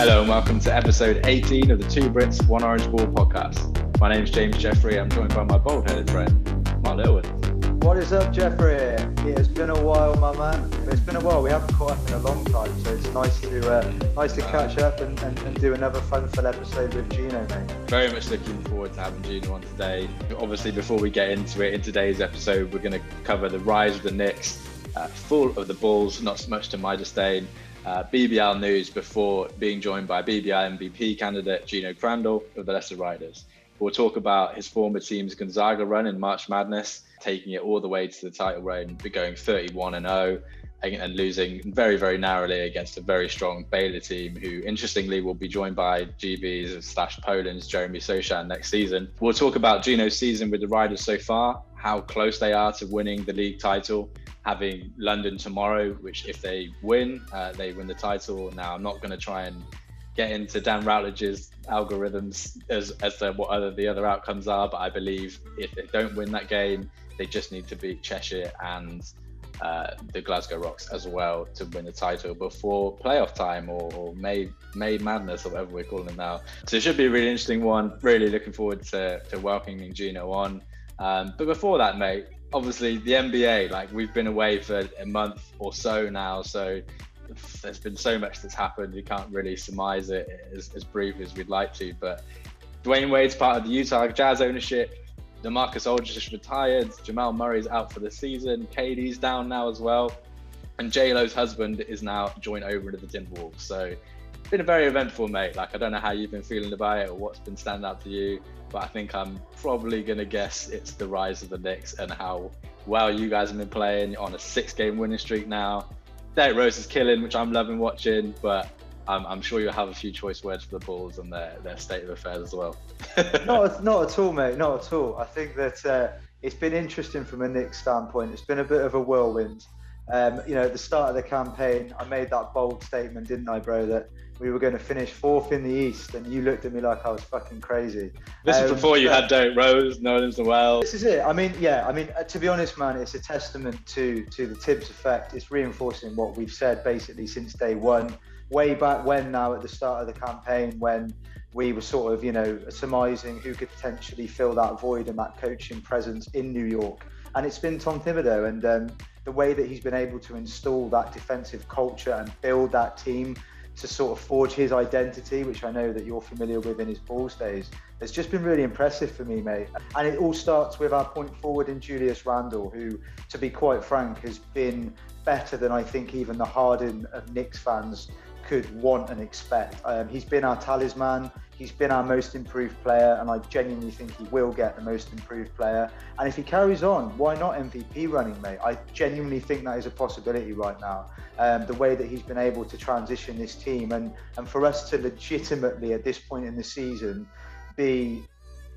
Hello and welcome to episode 18 of the Two Brits, One Orange Ball podcast. My name is James Jeffrey. I'm joined by my bald headed friend, Mark Littlewin. What is up, Jeffrey? It's been a while, my man. It's been a while. We haven't caught up in a long time, so it's nice to uh, nice to catch up and, and, and do another fun-filled episode with Gino, mate. Very much looking forward to having Gino on today. Obviously, before we get into it, in today's episode, we're going to cover the rise of the Knicks, uh, full of the Bulls, not so much to my disdain, uh, BBL news before being joined by BBL MVP candidate Gino Crandall of the Leicester Riders. We'll talk about his former team's Gonzaga run in March Madness, taking it all the way to the title reign, going 31 and 0 and losing very, very narrowly against a very strong Baylor team, who interestingly will be joined by GB's slash Poland's Jeremy Sochan next season. We'll talk about Gino's season with the Riders so far, how close they are to winning the league title, having London tomorrow, which if they win, uh, they win the title. Now, I'm not going to try and get into Dan Routledge's algorithms as, as to what other the other outcomes are, but I believe if they don't win that game, they just need to beat Cheshire and uh, the Glasgow Rocks as well to win the title before playoff time or, or May May Madness or whatever we're calling it now. So it should be a really interesting one. Really looking forward to, to welcoming Gino on. Um, but before that, mate, obviously the NBA, like we've been away for a month or so now, so there's been so much that's happened. You can't really surmise it as, as brief as we'd like to. But Dwyane Wade's part of the Utah Jazz ownership. LaMarcus Aldridge retired. Jamal Murray's out for the season. KD's down now as well. And J Lo's husband is now joined over to the Timberwolves. So it's been a very eventful, mate. Like I don't know how you've been feeling about it or what's been standing out to you but I think I'm probably going to guess it's the rise of the Knicks and how well you guys have been playing on a six game winning streak now. Derrick Rose is killing, which I'm loving watching, but I'm, I'm sure you'll have a few choice words for the Bulls and their, their state of affairs as well. not, not at all, mate. Not at all. I think that uh, it's been interesting from a Knicks standpoint. It's been a bit of a whirlwind. Um, you know, at the start of the campaign, I made that bold statement, didn't I, bro? That we were going to finish fourth in the East, and you looked at me like I was fucking crazy. This um, is before you had Derrick Rose, Nerlens Noel. This is it. I mean, yeah. I mean, uh, to be honest, man, it's a testament to to the Thibs effect. It's reinforcing what we've said basically since day one, way back when. Now at the start of the campaign, when we were sort of, you know, surmising who could potentially fill that void and that coaching presence in New York, and it's been Tom Thibodeau, and um, the way that he's been able to install that defensive culture and build that team to sort of forge his identity, which I know that you're familiar with in his Bulls days, has just been really impressive for me, mate. And it all starts with our point forward in Julius Randle, who, to be quite frank, has been better than I think even the Harden of Knicks fans could want and expect. Um, he's been our talisman. He's been our most improved player, and I genuinely think he will get the most improved player. And if he carries on, why not MVP running, mate? I genuinely think that is a possibility right now. Um, the way that he's been able to transition this team, and and for us to legitimately at this point in the season be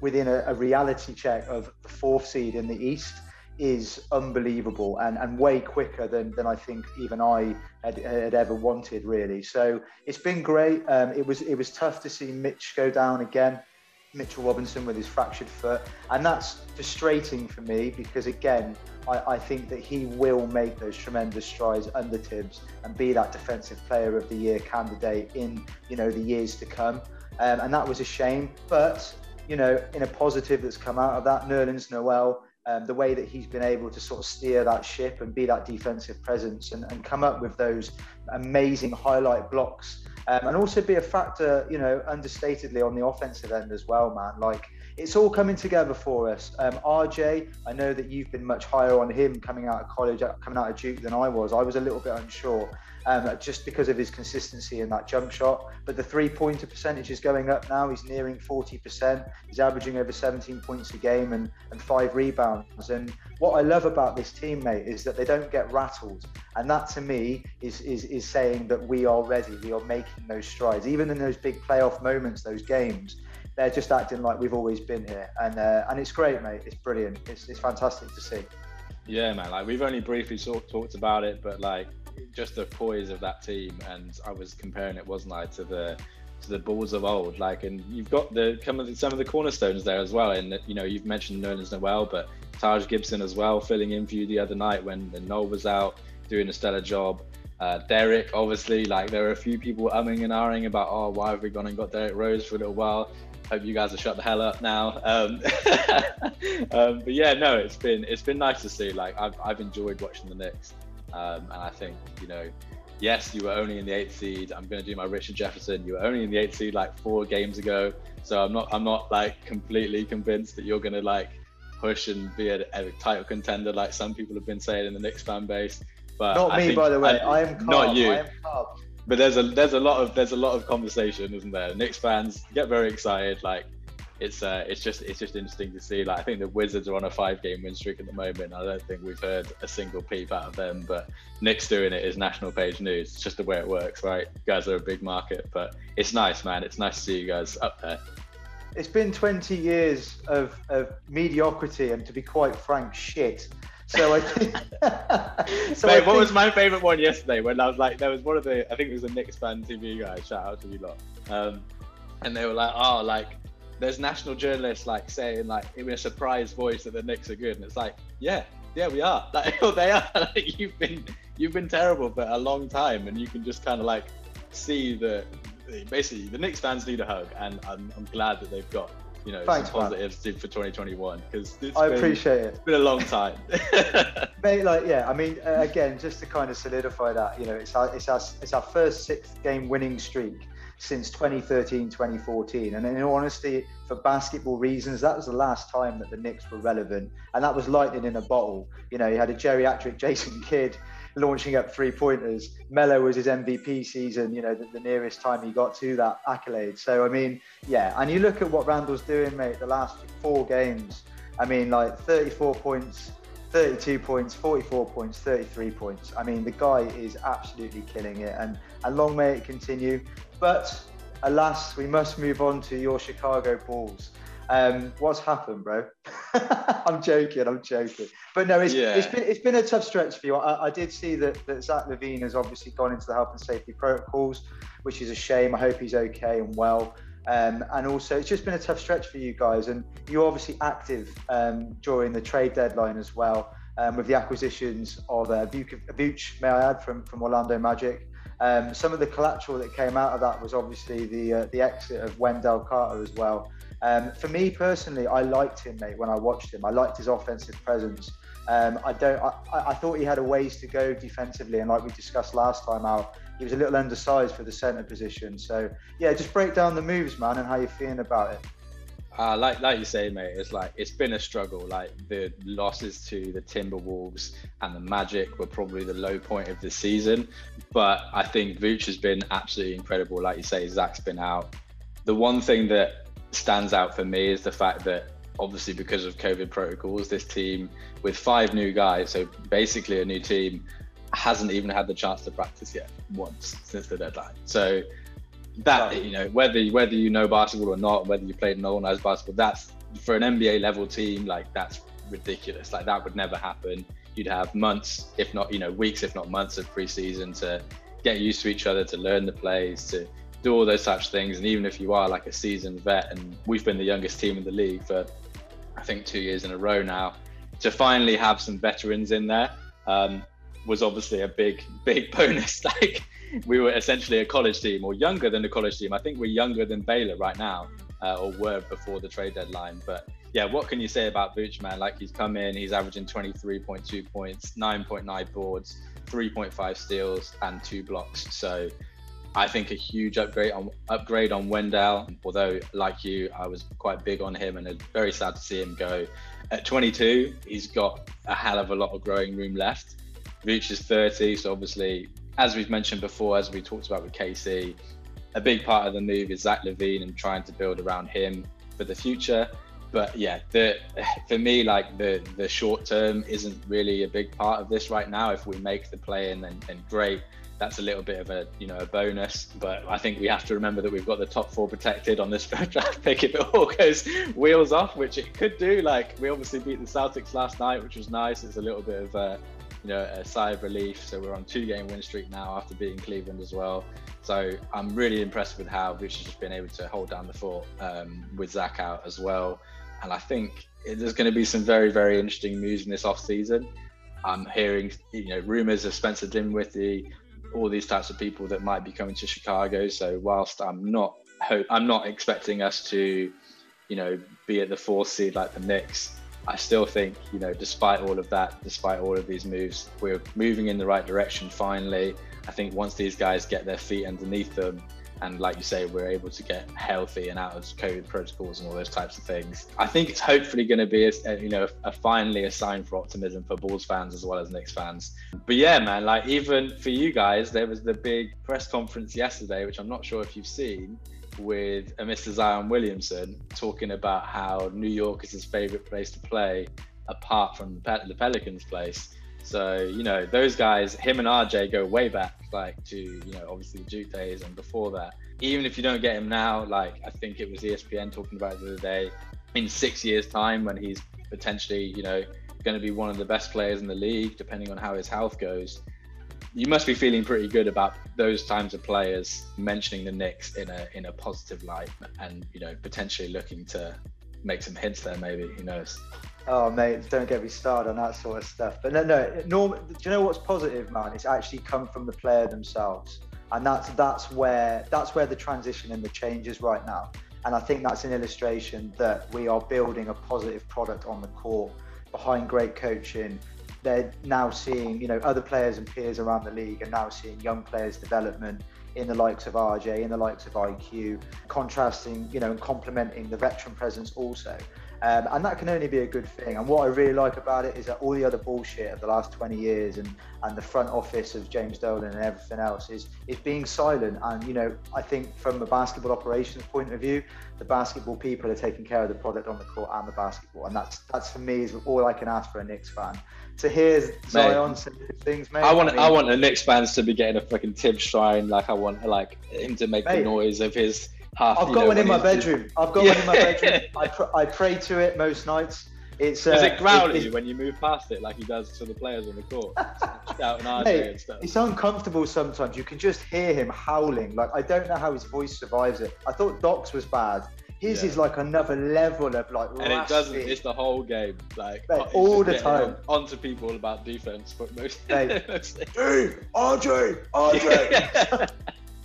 within a, a reality check of the fourth seed in the East is unbelievable and, and way quicker than, than I think even I had, had ever wanted really. So it's been great. Um, it was it was tough to see Mitch go down again, Mitchell Robinson with his fractured foot, and that's frustrating for me because again I, I think that he will make those tremendous strides under Thibs and be that defensive player of the year candidate in you know the years to come. Um, and that was a shame, but you know in a positive that's come out of that, Nerlens Noel um, the way that he's been able to sort of steer that ship and be that defensive presence and, and come up with those amazing highlight blocks um, and also be a factor, you know, understatedly on the offensive end as well, man. Like it's all coming together for us. Um, RJ, I know that you've been much higher on him coming out of college, uh, coming out of Duke than I was. I was a little bit unsure um, just because of his consistency in that jump shot. But the three pointer percentage is going up now. He's nearing 40%. He's averaging over 17 points a game and, and five rebounds. And what I love about this teammate is that they don't get rattled. And that to me is, is, is saying that we are ready. We are making those strides. Even in those big playoff moments, those games, they're just acting like we've always been here. And, uh, and it's great, mate. It's brilliant. It's, it's fantastic to see. Yeah, man. Like we've only briefly sort talked about it, but like just the poise of that team, and I was comparing it, wasn't I, to the to the Bulls of old. Like, and you've got the some of the, some of the cornerstones there as well. And you know, you've mentioned Nerlens Noel, but Taj Gibson as well, filling in for you the other night when Noel was out, doing a stellar job. Uh, Derrick, obviously, like there are a few people umming and ahhing about, oh, why have we gone and got Derrick Rose for a little while? Hope you guys are shut the hell up now. Um, um, but yeah, no, it's been it's been nice to see. Like I've I've enjoyed watching the Knicks, um, and I think you know, yes, you were only in the eighth seed. I'm going to do my Richard Jefferson. You were only in the eighth seed like four games ago, so I'm not I'm not like completely convinced that you're going to like push and be a, a, title contender like some people have been saying in the Knicks fan base. But not I me, by the way. I, I am calm. not you. I am calm. But there's a there's a lot of there's a lot of conversation, isn't there? Knicks fans get very excited. Like it's uh it's just it's just interesting to see. Like I think the Wizards are on a five game win streak at the moment. I don't think we've heard a single peep out of them. But Knicks doing it is national page news. It's just the way it works, right? You guys are a big market, but it's nice, man. It's nice to see you guys up there. It's been 20 years of, of mediocrity and, to be quite frank, shit. So I think. so I what think... was my favourite one yesterday? When I was like, there was one of the, I think it was a Knicks fan TV guy. Shout out to you lot. Um, and they were like, oh, like there's national journalists like saying like in a surprised voice that the Knicks are good, and it's like, yeah, yeah, we are. Like, oh, they are. like, you've been you've been terrible for a long time, and you can just kind of like see the basically the Knicks fans need a hug, and I'm, I'm glad that they've got you know Thanks, some positives man. for 2021 because I been, appreciate it. It's been a long time. Mate, like yeah, I mean, uh, again, just to kind of solidify that, you know, it's our it's our it's our first sixth game winning streak since 2013 2014 and in all honesty for basketball reasons that was the last time that the Knicks were relevant and that was lightning in a bottle you know you had a geriatric Jason Kidd launching up three pointers. Melo was his MVP season, you know, the, the, nearest time he got to that accolade. So, I mean, yeah. And you look at what Randle's doing, mate, the last four games. I mean, like 34 points, 32 points, 44 points, 33 points. I mean, the guy is absolutely killing it. And, and long may it continue. But alas, we must move on to your Chicago Bulls. Um, what's happened, bro? I'm joking. I'm joking. But no, it's, yeah. it's been it's been a tough stretch for you. I, I did see that, that Zach LaVine has obviously gone into the health and safety protocols, which is a shame. I hope he's okay and well. Um, and also, it's just been a tough stretch for you guys. And you're obviously active um, during the trade deadline as well, um, with the acquisitions of uh, may I add, from, from Orlando Magic. Um, some of the collateral that came out of that was obviously the uh, the exit of Wendell Carter as well. Um, for me personally, I liked him, mate. When I watched him, I liked his offensive presence. Um, I don't. I, I, thought he had a ways to go defensively, and like we discussed last time out, he was a little undersized for the centre position. So yeah, just break down the moves, man, and how you're feeling about it. Uh, like like you say, mate, it's like it's been a struggle. Like the losses to the Timberwolves and the Magic were probably the low point of the season. But I think Vooch has been absolutely incredible. Like you say, Zach's been out. The one thing that stands out for me is the fact that obviously because of COVID protocols, this team with five new guys, so basically a new team, hasn't even had the chance to practice yet once since the deadline. So that you know whether whether you know basketball or not, whether you played an organized basketball, that's for an NBA level team like that's ridiculous. Like that would never happen. You'd have months, if not you know weeks, if not months of preseason to get used to each other, to learn the plays, to do all those such things. And even if you are like a seasoned vet, and we've been the youngest team in the league for, I think, two years in a row now, to finally have some veterans in there um, was obviously a big, big bonus. like we were essentially a college team or younger than a college team. I think we're younger than Baylor right now, uh, or were before the trade deadline. But yeah, what can you say about Vooch, man? Like he's come in, he's averaging 23.2 points, 9.9 boards, 3.5 steals, and two blocks. So I think a huge upgrade on upgrade on Wendell. Although, like you, I was quite big on him, and very sad to see him go. At 22, he's got a hell of a lot of growing room left. Is 30, so obviously, as we've mentioned before, as we talked about with KC, a big part of the move is Zach LaVine and trying to build around him for the future. But yeah, the for me, like the the short term isn't really a big part of this right now. If we make the play and then, then great that's a little bit of a you know a bonus. But I think we have to remember that we've got the top four protected on this draft pick if it all goes wheels off, which it could do. Like we obviously beat the Celtics last night, which was nice. It's a little bit of a you know a sigh of relief. So we're on two game win streak now after beating Cleveland as well. So I'm really impressed with how Vooch has just been able to hold down the fort um, with Zach out as well. And I think there's going to be some very very interesting moves in this off season. I'm hearing, you know, rumors of Spencer Dinwiddie all these types of people that might be coming to Chicago. So whilst I'm not hope I'm not expecting us to, you know, be at the fourth seed like the Knicks. I still think, you know, despite all of that, despite all of these moves, we're moving in the right direction finally. I think once these guys get their feet underneath them, and like you say, we're able to get healthy and out of COVID protocols and all those types of things. I think it's hopefully going to be, a, you know, a, finally a sign for optimism for Bulls fans as well as Knicks fans. But yeah, man, like even for you guys, there was the big press conference yesterday, which I'm not sure if you've seen, with a Mr. Zion Williamson talking about how New York is his favorite place to play, apart from the Pelicans' place. So you know those guys, him and RJ go way back, like to you know obviously the Duke days and before that. Even if you don't get him now, like I think it was ESPN talking about the other day, in six years' time when he's potentially you know going to be one of the best players in the league, depending on how his health goes. You must be feeling pretty good about those times of players mentioning the Knicks in a in a positive light, and you know potentially looking to make some hints there. Maybe who knows. Oh mate, don't get me started on that sort of stuff. But no, no. Norm, do you know what's positive, man? It's actually come from the player themselves, and that's that's where that's where the transition and the change is right now. And I think that's an illustration that we are building a positive product on the court behind great coaching. They're now seeing, you know, other players and peers around the league are now seeing young players' development in the likes of RJ, in the likes of IQ, contrasting, you know, and complementing the veteran presence also. Um, and that can only be a good thing. And what I really like about it is that all the other bullshit of the last 20 years and, and the front office of James Dolan and everything else is, is being silent. And, you know, I think from a basketball operations point of view, the basketball people are taking care of the product on the court and the basketball. And that's, that's for me, is all I can ask for a Knicks fan. So here's Zion say things, mate. I want, I, mean, I want the Knicks fans to be getting a fucking Thib shrine. Like I want, like him to make mate, the noise of his half. I've got know, one in my bedroom. I've got yeah. one in my bedroom. I, pr- I pray to it most nights. It's, uh, Does it growl at you when you move past it like he does to the players on the court? Mate, and stuff. It's uncomfortable sometimes. You can just hear him howling. Like I don't know how his voice survives it. I thought Doc's was bad. His yeah. is like another level of like. And it doesn't. It's the whole game. Like Mate, all the time. On, onto people about defense, but most. Mate, mostly. Hey, RJ, RJ.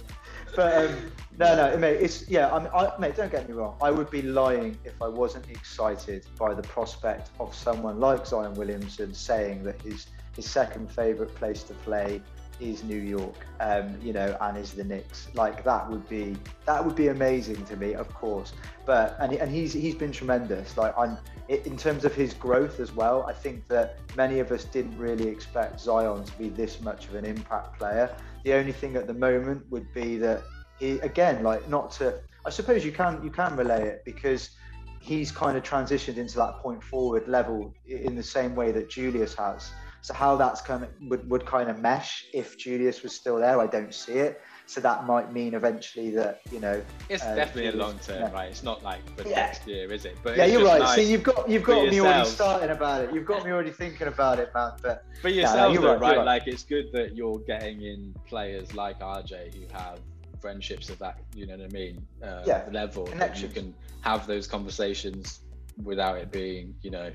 but um, no, no, mate. It's yeah. I, mean, I, mate, don't get me wrong. I would be lying if I wasn't excited by the prospect of someone like Zion Williamson saying that his his second favourite place to play is New York, um, you know, and is the Knicks. Like that would be that would be amazing to me, of course. But and and he's he's been tremendous. Like I'm in terms of his growth as well. I think that many of us didn't really expect Zion to be this much of an impact player. The only thing at the moment would be that he, again, like not to. I suppose you can you can relay it because he's kind of transitioned into that point forward level in the same way that Julius has. So how that's kind of would, would kind of mesh if Julius was still there, I don't see it. So that might mean eventually that you know it's uh, definitely Julius, a long term, yeah. right? It's not like the yeah. next year, is it? But yeah, you're right. See, you've got you've got me yourself. already starting about it. You've got me already thinking about it, man. But for yourself, no, no, though, right? right? Like it's good that you're getting in players like RJ who have friendships of that, you know what I mean? Uh, yeah, level. You can have those conversations without it being, you know,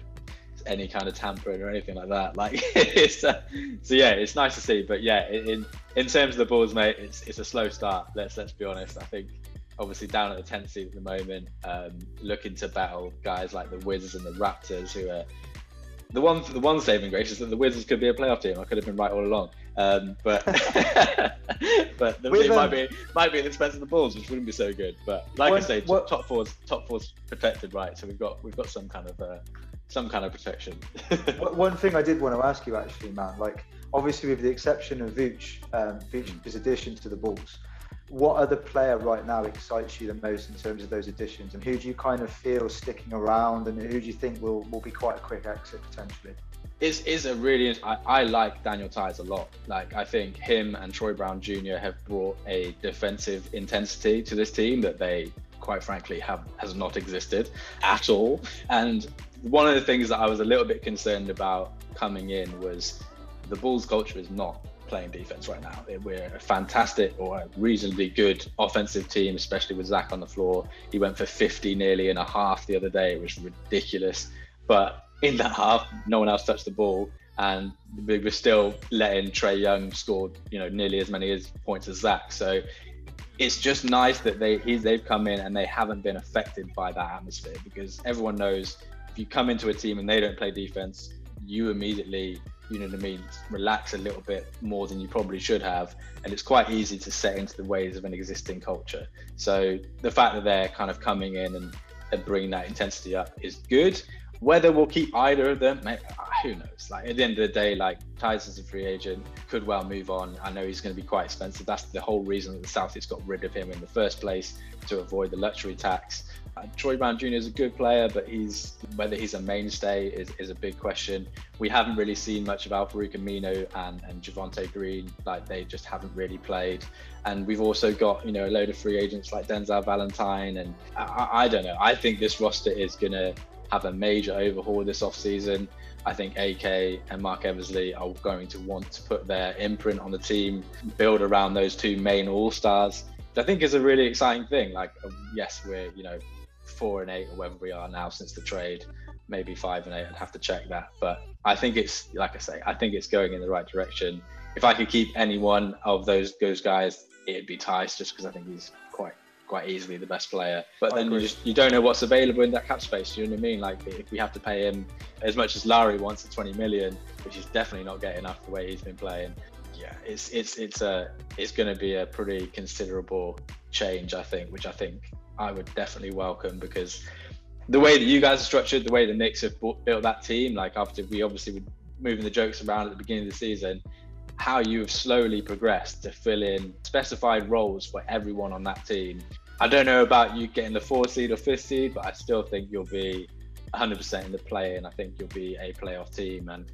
any kind of tampering or anything like that. Like, it's, uh, so yeah, it's nice to see. But yeah, in in terms of the Bulls, mate, it's it's a slow start. Let's let's be honest. I think obviously down at the 10th seed at the moment, um, looking to battle guys like the Wizards and the Raptors, who are the one the one saving grace is that the Wizards could be a playoff team. I could have been right all along. Um, but but the, it might be might be at the expense of the Bulls, which wouldn't be so good. But like what, I say, what, top four's top four's protected, right? So we've got we've got some kind of uh, some kind of protection. one thing I did want to ask you actually, man, like obviously with the exception of Vooch, um, Vooch's addition to the Bulls, what other player right now excites you the most in terms of those additions, and who do you kind of feel sticking around, and who do you think will will be quite a quick exit potentially? Is is a really I, I like Daniel Theis a lot. Like I think him and Troy Brown Jr. have brought a defensive intensity to this team that they quite frankly have has not existed at all. And one of the things that I was a little bit concerned about coming in was the Bulls culture is not playing defense right now. We're a fantastic or a reasonably good offensive team, especially with Zach on the floor. He went for 50 nearly and a half the other day. It was ridiculous. But in that half, no one else touched the ball. and we were still letting Trae Young score, you know, nearly as many as points as Zach. So it's just nice that they they've come in and they haven't been affected by that atmosphere because everyone knows if you come into a team and they don't play defense, you immediately, you know what I mean, relax a little bit more than you probably should have. And it's quite easy to set into the ways of an existing culture. So the fact that they're kind of coming in and, and bringing that intensity up is good. Whether we'll keep either of them, who knows? Like at the end of the day, like Tyson's a free agent, could well move on. I know he's going to be quite expensive. That's the whole reason that the Celtics got rid of him in the first place to avoid the luxury tax. Uh, Troy Brown Jr. is a good player, but he's whether he's a mainstay is, is a big question. We haven't really seen much of Al-Farouq Aminu and, and Javonte Green, like they just haven't really played. And we've also got, you know, a load of free agents like Denzel Valentine. And I, I don't know. I think this roster is going to have a major overhaul this offseason. I think AK and Marc Eversley are going to want to put their imprint on the team, build around those two main all stars. I think is a really exciting thing. Like, um, yes, we're you know four and eight or wherever we are now since the trade, maybe five and eight. I'd have to check that, but I think it's like I say, I think it's going in the right direction. If I could keep any one of those those guys, it'd be Theis, just because I think he's quite easily the best player. But then you just you don't know what's available in that cap space. Do you know what I mean? Like if we have to pay him as much as Larry wants at 20 million, which is definitely not getting enough the way he's been playing. Yeah, it's it's it's a it's going to be a pretty considerable change, I think, which I think I would definitely welcome because the way that you guys are structured, the way the Knicks have built that team, like after we obviously were moving the jokes around at the beginning of the season, how you have slowly progressed to fill in specified roles for everyone on that team. I don't know about you getting the four seed or fifth seed, but I still think you'll be 100% in the play, and I think you'll be a playoff team. And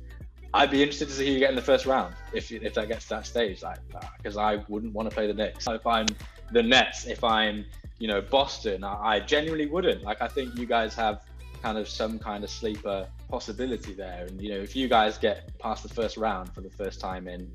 I'd be interested to see who you get in the first round if if that gets to that stage, like uh, because I wouldn't want to play the Knicks. If I'm the Nets, if I'm you know, Boston, I, I genuinely wouldn't. Like, I think you guys have kind of some kind of sleeper possibility there. And, you know, if you guys get past the first round for the first time in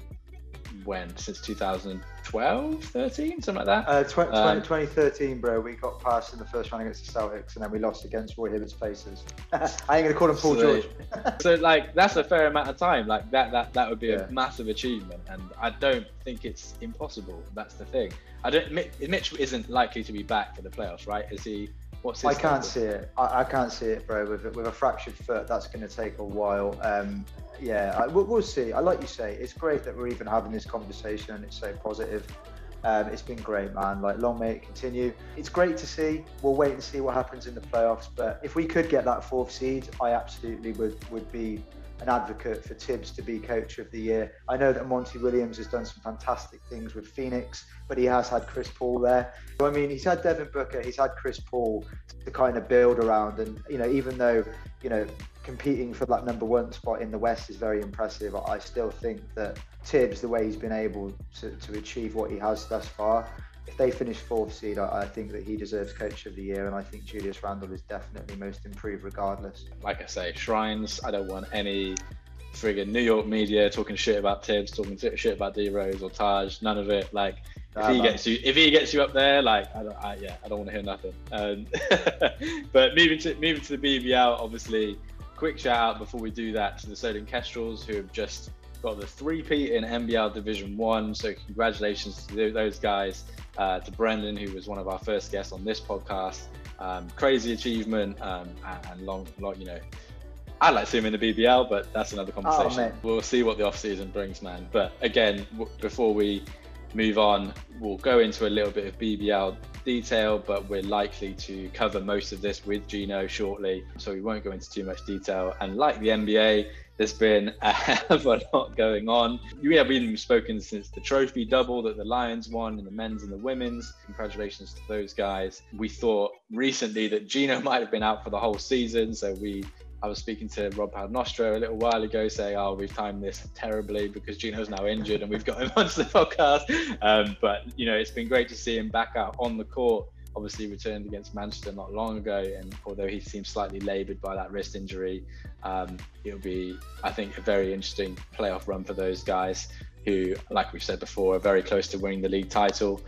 when since 2012 13 something like that? Uh, tw- um, 2013 bro we got past in the first round against the celtics and then we lost against roy hibbert's Pacers. I ain't gonna call him paul so, george. So like that's a fair amount of time. Like that that that would be yeah. a massive achievement and i don't think it's impossible. That's the thing. I don't mitch isn't likely to be back for the playoffs right? Is he What's his I can't see it. I, I, can't see it, bro. With with a fractured foot, that's going to take a while. Um, yeah, I, we'll, we'll, see. I like you say, it's great that we're even having this conversation it's so positive. Um, it's been great, man. Like, long may it continue. It's great to see. We'll wait and see what happens in the playoffs. But if we could get that fourth seed, I absolutely would would be an advocate for Thibs to be coach of the year. I know that Monty Williams has done some fantastic things with Phoenix, but he has had Chris Paul there. I mean, he's had Devin Booker, he's had Chris Paul to kind of build around. And, you know, even though, you know, competing for that number one spot in the West is very impressive, I still think that Thibs, the way he's been able to, to achieve what he has thus far, if they finish fourth seed, I, I, think that he deserves Coach of the Year, and I think Julius Randle is definitely most improved regardless. Like I say, Shrines. I don't want any friggin' New York media talking shit about Thibs, talking shit about D Rose or Taj. None of it. Like if he gets you, if he gets you up there, like I don't, I, yeah, I don't want to hear nothing. Um, but moving to moving to the BBL, obviously, quick shout out before we do that to the Solent Kestrels who have just got the three-peat in NBL Division One. So congratulations to those guys uh, to Brendan, who was one of our first guests on this podcast. Um, crazy achievement um, and long, long, you know, I'd like to see him in the BBL, but that's another conversation. Oh, we'll see what the off season brings, man. But again, w- before we move on, we'll go into a little bit of BBL detail, but we're likely to cover most of this with Gino shortly, so we won't go into too much detail. And like the NBA, there's been a hell of a lot going on. We have been spoken since the trophy double that the Lions won in the men's and the women's. Congratulations to those guys. We thought recently that Gino might have been out for the whole season, so we I was speaking to Rob Paternostro a little while ago saying, oh, we've timed this terribly because Gino's now injured and we've got him onto the podcast. Um, but, you know, it's been great to see him back out on the court obviously returned against Manchester not long ago, and although he seems slightly laboured by that wrist injury, um, it'll be, I think, a very interesting playoff run for those guys who, like we've said before, are very close to winning the league title.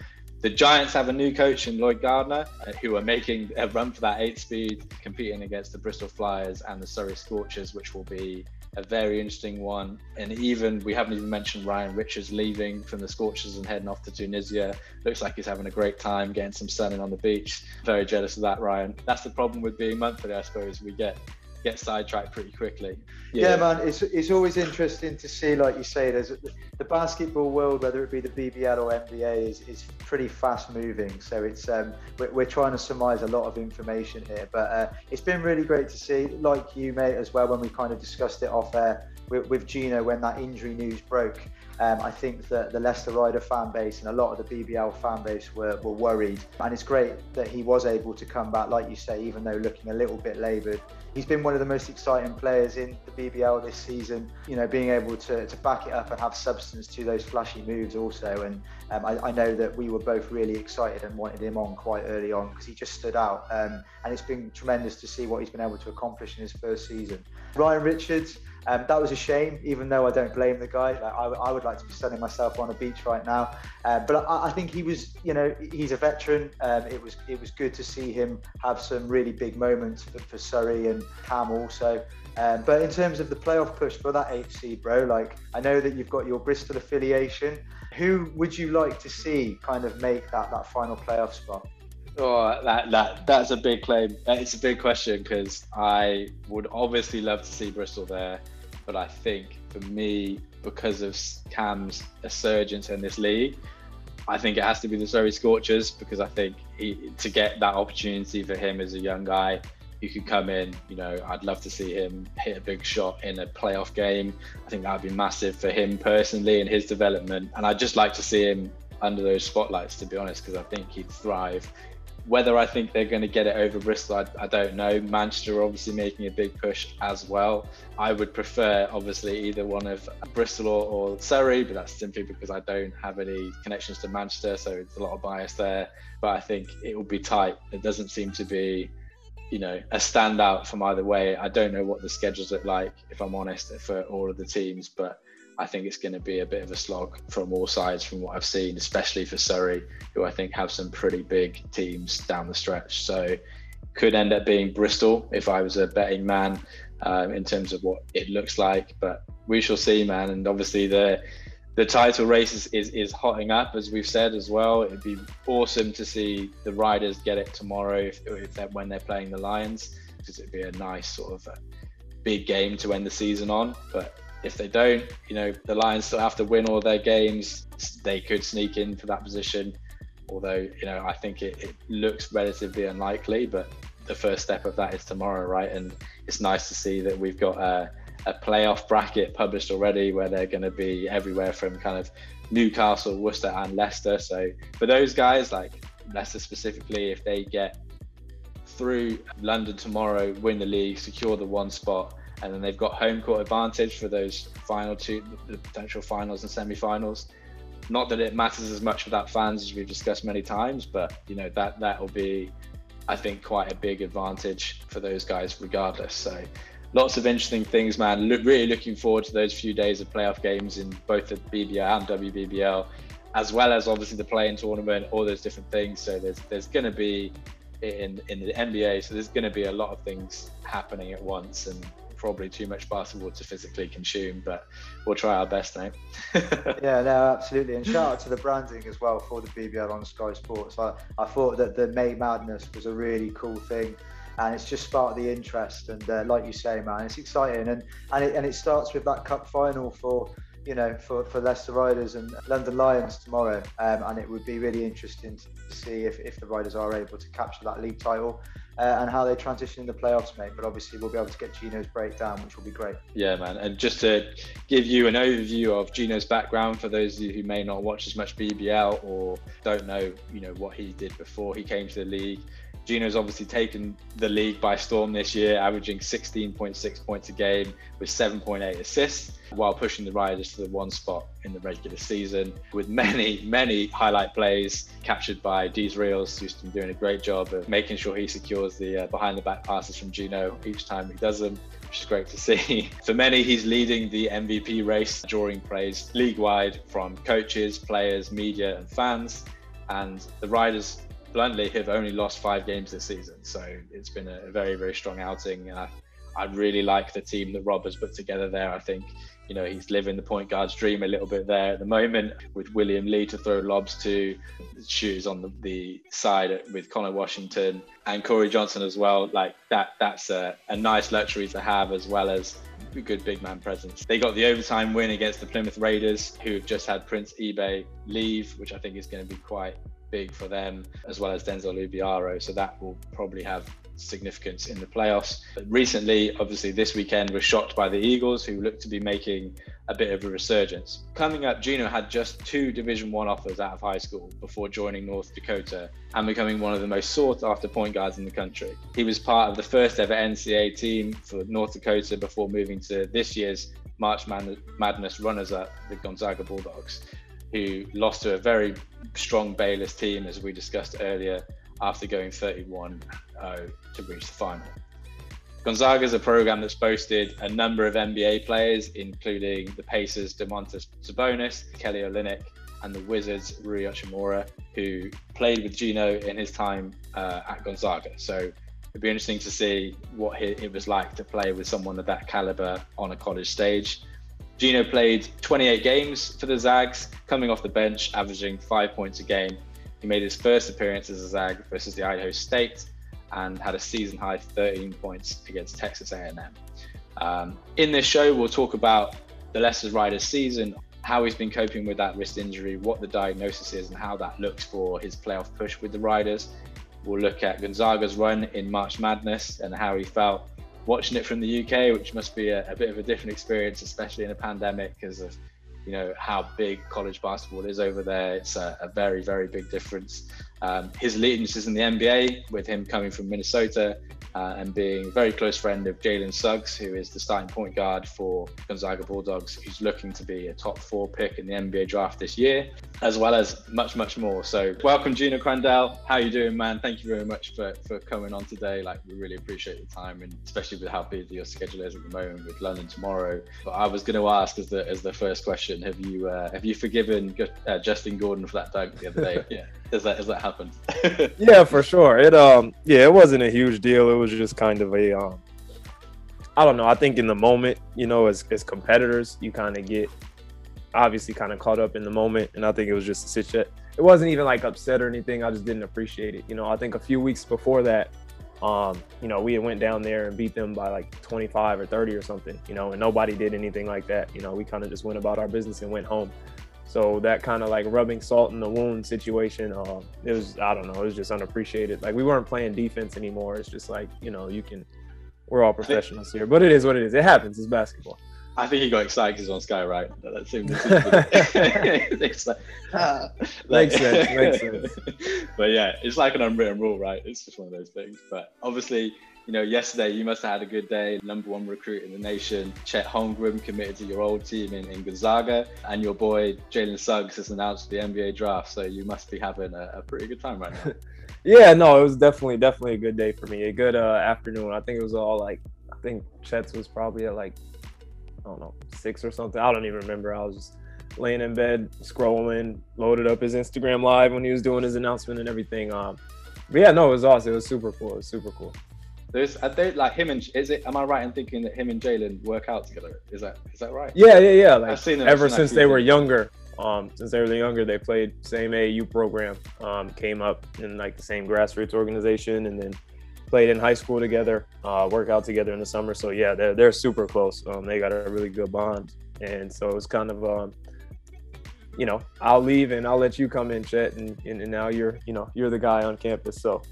The Giants have a new coach in Lloyd Gardner, uh, who are making a run for that eight speed, competing against the Bristol Flyers and the Surrey Scorchers, which will be a very interesting one. And even we haven't even mentioned Ryan Richards leaving from the Scorchers and heading off to Tunisia. Looks like he's having a great time getting some sun in on the beach. Very jealous of that, Ryan. That's the problem with being monthly, I suppose. We get get sidetracked pretty quickly. Yeah. yeah, man, it's, it's always interesting to see, like you say, there's the basketball world, whether it be the BBL or NBA, is, is pretty fast moving. So it's um, we're, we're trying to surmise a lot of information here, but uh, it's been really great to see, like you, mate, as well, when we kind of discussed it off air with, with Gino when that injury news broke. Um, I think that the Leicester Rider fan base and a lot of the BBL fan base were, were worried. And it's great that he was able to come back, like you say, even though looking a little bit laboured. He's been one of the most exciting players in the BBL this season. You know, being able to, to back it up and have substance to those flashy moves also. And um, I, I, know that we were both really excited and wanted him on quite early on because he just stood out. Um, and it's been tremendous to see what he's been able to accomplish in his first season. Ryan Richards, um, that was a shame, even though I don't blame the guy. Like, I, I, would like to be sunning myself on a beach right now. Uh, but I, I, think he was, you know, he's a veteran. Um, it was it was good to see him have some really big moments for, for Surrey and Cam also. Um, but in terms of the playoff push for that HC, bro, like I know that you've got your Bristol affiliation. Who would you like to see kind of make that that final playoff spot? Oh, that that that's a big claim. It's a big question because I would obviously love to see Bristol there but I think for me, because of Cam's resurgence in this league, I think it has to be the Surrey Scorchers because I think he, to get that opportunity for him as a young guy who could come in, you know, I'd love to see him hit a big shot in a playoff game. I think that would be massive for him personally and his development. And I'd just like to see him under those spotlights, to be honest, because I think he'd thrive whether I think they're going to get it over Bristol, I, I, don't know. Manchester are obviously making a big push as well. I would prefer, obviously, either one of Bristol or, or, Surrey, but that's simply because I don't have any connections to Manchester, so it's a lot of bias there. But I think it will be tight. It doesn't seem to be, you know, a standout from either way. I don't know what the schedules look like, if I'm honest, for all of the teams, but I think it's going to be a bit of a slog from all sides from what I've seen, especially for Surrey, who I think have some pretty big teams down the stretch. So could end up being Bristol if I was a betting man um, in terms of what it looks like. But we shall see, man. And obviously the the title race is, is, is hotting up, as we've said as well. It'd be awesome to see the Riders get it tomorrow if, if they're, when they're playing the Lions, because it'd be a nice sort of big game to end the season on. But if they don't, you know, the Lions still have to win all their games. They could sneak in for that position, although, you know, I think it, it looks relatively unlikely. But the first step of that is tomorrow, right? And it's nice to see that we've got a, a playoff bracket published already where they're going to be everywhere from kind of Newcastle, Worcester, and Leicester. So for those guys, like Leicester specifically, if they get through London tomorrow, win the league, secure the one spot, and then they've got home court advantage for those final two, the potential finals and semi-finals. Not that it matters as much without fans as we've discussed many times, but you know that that will be, I think, quite a big advantage for those guys regardless. So, lots of interesting things, man. Really looking forward to those few days of playoff games in both the BBL and WBBL, as well as obviously the play-in tournament, all those different things. So there's there's going to be in in the NBA, so there's going to be a lot of things happening at once, and probably too much basketball to physically consume, but we'll try our best, mate. yeah, no, absolutely. And shout out to the branding as well for the BBL on Sky Sports. I, I thought that the May Madness was a really cool thing. And it's just sparked the interest, and uh, like you say, man, it's exciting, and and it, and it starts with that cup final for you know, for, for Leicester Riders and London Lions tomorrow. Um, and it would be really interesting to see if, if the Riders are able to capture that league title uh, and how they transition in the playoffs, mate. But obviously, we'll be able to get Gino's breakdown, which will be great. Yeah, man. And just to give you an overview of Gino's background for those of you who may not watch as much BBL or don't know, you know, what he did before he came to the league. Gino's obviously taken the league by storm this year, averaging 16.6 points a game with 7.8 assists, while pushing the Riders to the one spot in the regular season, with many, many highlight plays captured by Dees Reels, who's been doing a great job of making sure he secures the uh, behind the back passes from Gino each time he does them which is great to see. For many, he's leading the MVP race, drawing praise league wide from coaches, players, media, and fans. And the Riders bluntly have only lost five games this season. So it's been a very, very strong outing. And I, I really like the team that Rob has put together there. I think you know he's living the point guard's dream a little bit there at the moment with William Lee to throw lobs to, shoes on the, the side with Connor Washington and Corey Johnson as well. Like that, that's a, a nice luxury to have as well as a good big man presence. They got the overtime win against the Plymouth Raiders, who have just had Prince Ibeh leave, which I think is going to be quite big for them, as well as Denzel Luviaro. So that will probably have significance in the playoffs. Recently, obviously, this weekend was shocked by the Eagles, who look to be making a bit of a resurgence. Coming up, Gino had just two Division One offers out of high school before joining North Dakota and becoming one of the most sought-after point guards in the country. He was part of the first ever NCAA team for North Dakota before moving to this year's March Madness runners-up, the Gonzaga Bulldogs, who lost to a very strong Baylor team, as we discussed earlier, after going 31 0 to reach the final. Gonzaga is a program that's boasted a number of NBA players, including the Pacers' Domantas Sabonis, Kelly Olynyk, and the Wizards' Rui Hachimura, who played with Gino in his time uh, at Gonzaga. So it'd be interesting to see what it was like to play with someone of that caliber on a college stage. Gino played 28 games for the Zags, coming off the bench, averaging five points a game. He made his first appearance as a Zag versus the Idaho State and had a season high 13 points against Texas A&M. Um, in this show, we'll talk about the Leicester Riders season, how he's been coping with that wrist injury, what the diagnosis is, and how that looks for his playoff push with the Riders. We'll look at Gonzaga's run in March Madness and how he felt watching it from the UK, which must be a, a bit of a different experience, especially in a pandemic, because of you know how big college basketball is over there. It's a, a very, very big difference. Um, his allegiance is in the NBA, with him coming from Minnesota uh, and being a very close friend of Jalen Suggs, who is the starting point guard for Gonzaga Bulldogs, who's looking to be a top four pick in the NBA draft this year, as well as much, much more. So, welcome, Gino Crandall. How you doing, man? Thank you very much for, for coming on today. Like, we really appreciate your time, and especially with how busy your schedule is at the moment with London tomorrow. But I was going to ask as the as the first question: Have you uh, have you forgiven uh, Justin Gordon for that dunk the other day? yeah, has that has that happened? yeah, for sure. It um yeah, it wasn't a huge deal. It was just kind of a um I don't know. I think in the moment, you know, as as competitors, you kind of get obviously kind of caught up in the moment, and I think it was just a situation. It wasn't even like upset or anything. I just didn't appreciate it. You know, I think a few weeks before that, um, you know, we had went down there and beat them by like 25 or 30 or something. You know, and nobody did anything like that. You know, we kind of just went about our business and went home. So that kind of like rubbing salt in the wound situation, uh, it was I don't know, it was just unappreciated. Like we weren't playing defense anymore. It's just like you know you can, we're all professionals here, but it is what it is. It happens. It's basketball. I think he got excited because he's on Sky, right? That seems. it's like, ah. like, makes sense. Makes sense. But yeah, it's like an unwritten rule, right? It's just one of those things. But obviously, you know, yesterday you must have had a good day. Number one recruit in the nation, Chet Holmgren, committed to your old team in, in Gonzaga, and your boy Jalen Suggs has announced the NBA draft. So you must be having a, a pretty good time right now. yeah, no, it was definitely definitely a good day for me. A good uh, afternoon. I think it was all like, I think Chet's was probably at like, I don't know, six or something. I don't even remember. I was just laying in bed scrolling, loaded up his Instagram live when he was doing his announcement and everything. Um, but yeah, no, it was awesome. It was super cool. It was super cool. There's, I think, like him and is it? Am I right in thinking that him and Jalen work out together? Is that is that right? Yeah, yeah, yeah. Like I've seen them ever since they were younger. Um, since they were younger, they played same AAU program. Um, came up in like the same grassroots organization, and then played in high school together. Uh, work out together in the summer. So yeah, they're they're super close. Um, they got a really good bond, and so it was kind of um, you know, I'll leave and I'll let you come in, Chet, and, and, and now you're, you know, you're the guy on campus. So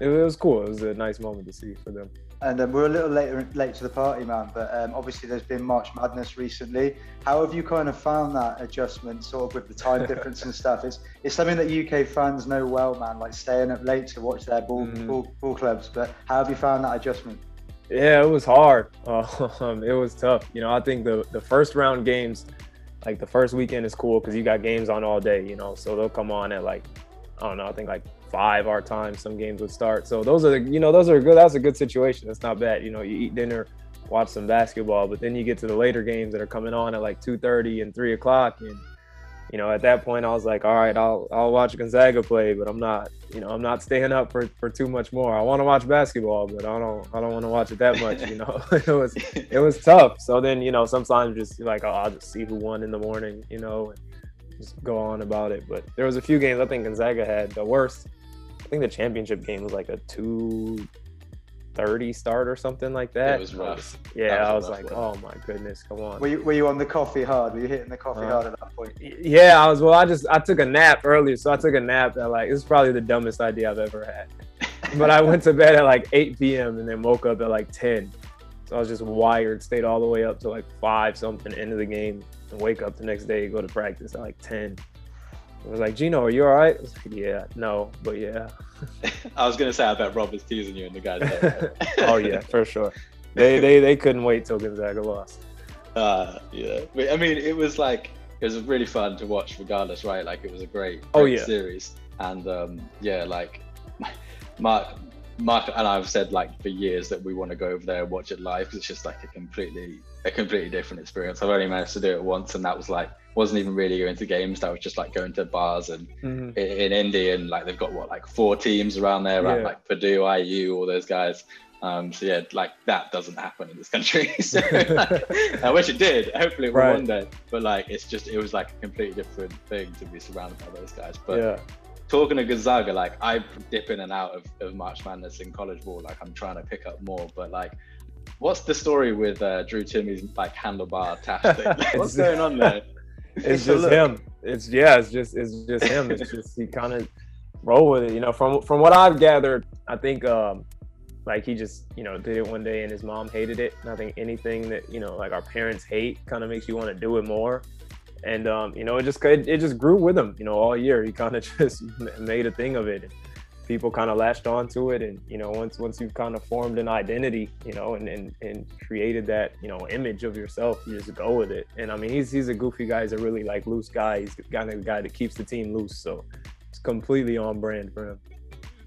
it, was cool. It was a nice moment to see for them. And um, we're a little later late to the party, man. But um, obviously, there's been March Madness recently. How have you kind of found that adjustment, sort of with the time difference and stuff? It's it's something that UK fans know well, man. Like staying up late to watch their ball mm. ball, ball clubs. But how have you found that adjustment? Yeah, it was hard. Um, it was tough. You know, I think the the first round games, like the first weekend, is cool because you got games on all day. You know, so they'll come on at like I don't know. I think like five our time some games would start. So those are the, you know those are good. That's a good situation. That's not bad. You know, you eat dinner, watch some basketball, but then you get to the later games that are coming on at like two thirty and three o'clock, and you know, at that point, I was like, all right, I'll I'll watch Gonzaga play, but I'm not, you know, I'm not staying up for, for too much more. I want to watch basketball, but I don't I don't want to watch it that much. You know, it was it was tough. So then, you know, sometimes just like oh, I'll just see who won in the morning, you know, and just go on about it. But there was a few games I think Gonzaga had the worst. I think the championship game was like a two 30 start or something like that. It was rough. Yeah, was I was like, one. oh my goodness, come on. Were you, were you on the coffee hard? Were you hitting the coffee Uh, hard at that point? Yeah, I was. Well, I just I took a nap earlier, so I took a nap at like it was probably the dumbest idea I've ever had. But I went to bed at like 8 p.m. and then woke up at like 10. So I was just wired, stayed all the way up to like five something end of the game, and wake up the next day, go to practice at like 10. I was like, Gino, are you all right? I was like, yeah, no, but yeah. I was gonna say I bet Rob was teasing you in the guy's oh yeah, for sure. They they they couldn't wait till Gonzaga lost. Uh, yeah. I mean, it was like it was really fun to watch, regardless, right? Like it was a great, great Oh, yeah. series, and um, yeah, like Mark, Mark and I've said like for years that we want to go over there and watch it live because it's just like a completely, a completely different experience. I've only managed to do it once, and that was like wasn't even really going to games. That was just like going to bars and Mhm. in, in Indy, and like they've got what like four teams around there, right? Yeah. Like Purdue, IU, all those guys. Um, so yeah, like that doesn't happen in this country. so, like, I wish it did. Hopefully it will Right. one day. But like, it's just it was like a completely different thing to be surrounded by those guys. But yeah. talking to Gonzaga, like I dip in and out of, of March Madness in college ball. Like I'm trying to pick up more. But like, what's the story with uh, Drew Timme's like handlebar thing? Like, what's going on there? it's just him. It's yeah, it's just it's just him. It's just he kind of roll with it. You know, from from what I've gathered, I think um like he just you know did it one day and his mom hated it. And I think anything that you know like our parents hate kind of makes you want to do it more. And um, you know, it just it, it just grew with him. You know, all year he kind of just made a thing of it. People kind of latched onto it, and you know, once once you've kind of formed an identity, you know, and and and created that you know image of yourself, you just go with it. And I mean, he's he's a goofy guy. He's a really like loose guy. He's the kind of guy that keeps the team loose. So it's completely on brand for him.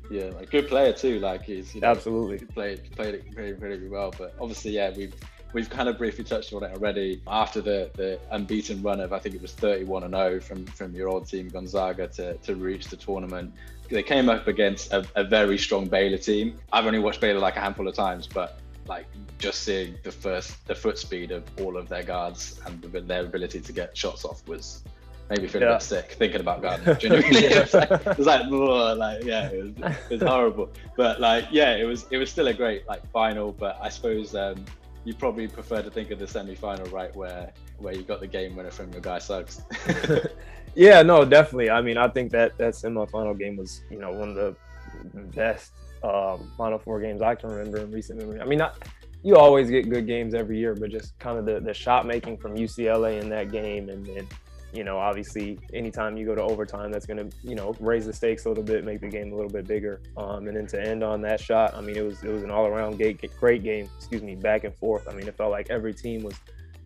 Yeah, like good player too. Like he's you know, Absolutely. he played played it very very well. But obviously, yeah, we've we've kind of briefly touched on it already. After the the unbeaten run of I think it was 31 and 0 from from your old team Gonzaga to to reach the tournament, they came up against a, a very strong Baylor team. I've only watched Baylor like a handful of times, but like just seeing the first the foot speed of all of their guards and the, their ability to get shots off was. Made me feel a bit sick thinking about. Genuinely, it was like, it was like, "Ugh," like yeah, it was, it was horrible. But like, yeah, it was it was still a great like final. But I suppose um, you probably prefer to think of the semi-final, right, where where you got the game winner from your guy Suggs. yeah, no, definitely. I mean, I think that that semifinal game was, you know, one of the best um, Final Four games I can remember in recent memory. I mean, not, you always get good games every year, but just kind of the, the shot making from UCLA in that game, and then, you know, obviously, anytime you go to overtime, that's going to, you know, raise the stakes a little bit, make the game a little bit bigger. Um, and then to end on that shot, I mean, it was it was an all around great great game. Excuse me, back and forth. I mean, it felt like every team was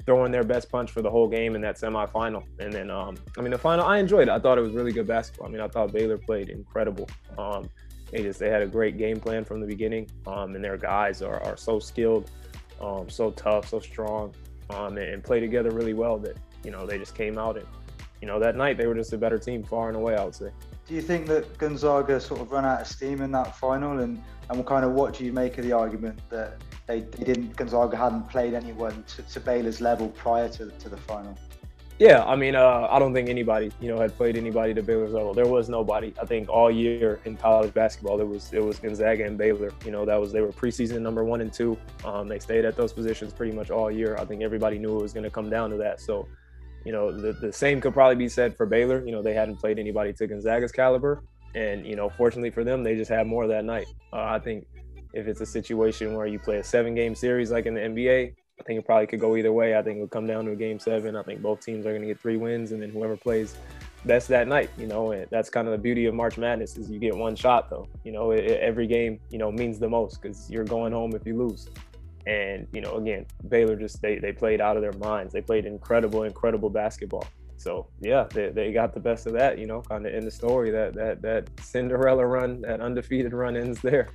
throwing their best punch for the whole game in that semifinal. And then, um, I mean, the final, I enjoyed it. I thought it was really good basketball. I mean, I thought Baylor played incredible. Um, they just they had a great game plan from the beginning, um, and their guys are, are so skilled, um, so tough, so strong, um, and, and play together really well. That you know they just came out and you know that night they were just a better team far and away. I would say. Do you think that Gonzaga sort of ran out of steam in that final, and and kind of what do you make of the argument that they, they didn't Gonzaga hadn't played anyone to, to Baylor's level prior to, to the final? Yeah, I mean, uh, I don't think anybody, you know, had played anybody to Baylor's level. There was nobody. I think all year in college basketball, there was it was Gonzaga and Baylor. You know, that was they were preseason number one and two. Um, they stayed at those positions pretty much all year. I think everybody knew it was going to come down to that. So, you know, the the same could probably be said for Baylor. You know, they hadn't played anybody to Gonzaga's caliber, and you know, fortunately for them, they just had more that night. Uh, I think if it's a situation where you play a seven game series like in the NBA, I think it probably could go either way. I think it would come down to a game seven. I think both teams are going to get three wins, and then whoever plays best that night, you know, and that's kind of the beauty of March Madness is you get one shot though. You know, it, every game, you know, means the most because you're going home if you lose. And you know, again, Baylor just they they played out of their minds. They played incredible, incredible basketball. So yeah, they, they got the best of that. You know, kind of in the story that that that Cinderella run, that undefeated run ends there.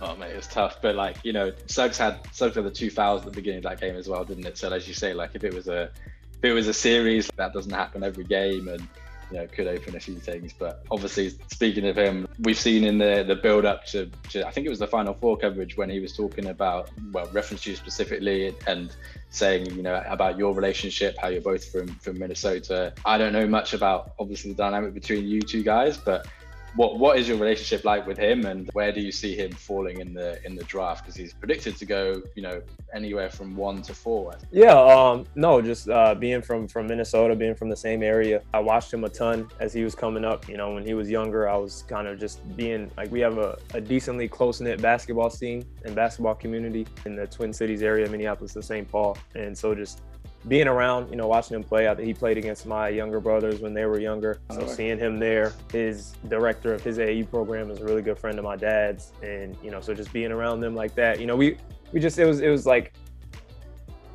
Oh man, it was tough, but like you know, Suggs had Suggs had the two fouls at the beginning of that game as well, didn't it? So as you say, like if it was a if it was a series, that doesn't happen every game, and you know could open a few things. But obviously, speaking of him, we've seen in the the build up to, to I think it was the Final Four coverage when he was talking about well, reference you specifically and saying you know about your relationship, how you're both from from Minnesota. I don't know much about obviously the dynamic between you two guys, but what what is your relationship like with him and where do you see him falling in the in the draft? Because he's predicted to go you know anywhere from one to four. Yeah um no just uh being from from minnesota being from the same area i watched him a ton as he was coming up. You know when he was younger i was kind of just being like we have a, a decently close-knit basketball scene and basketball community in the twin cities area minneapolis and st paul. And so just being around, you know, watching him play. He played against my younger brothers when they were younger. So seeing him there, his director of his AU program is a really good friend of my dad's, and you know, so just being around them like that, you know, we we just it was it was like,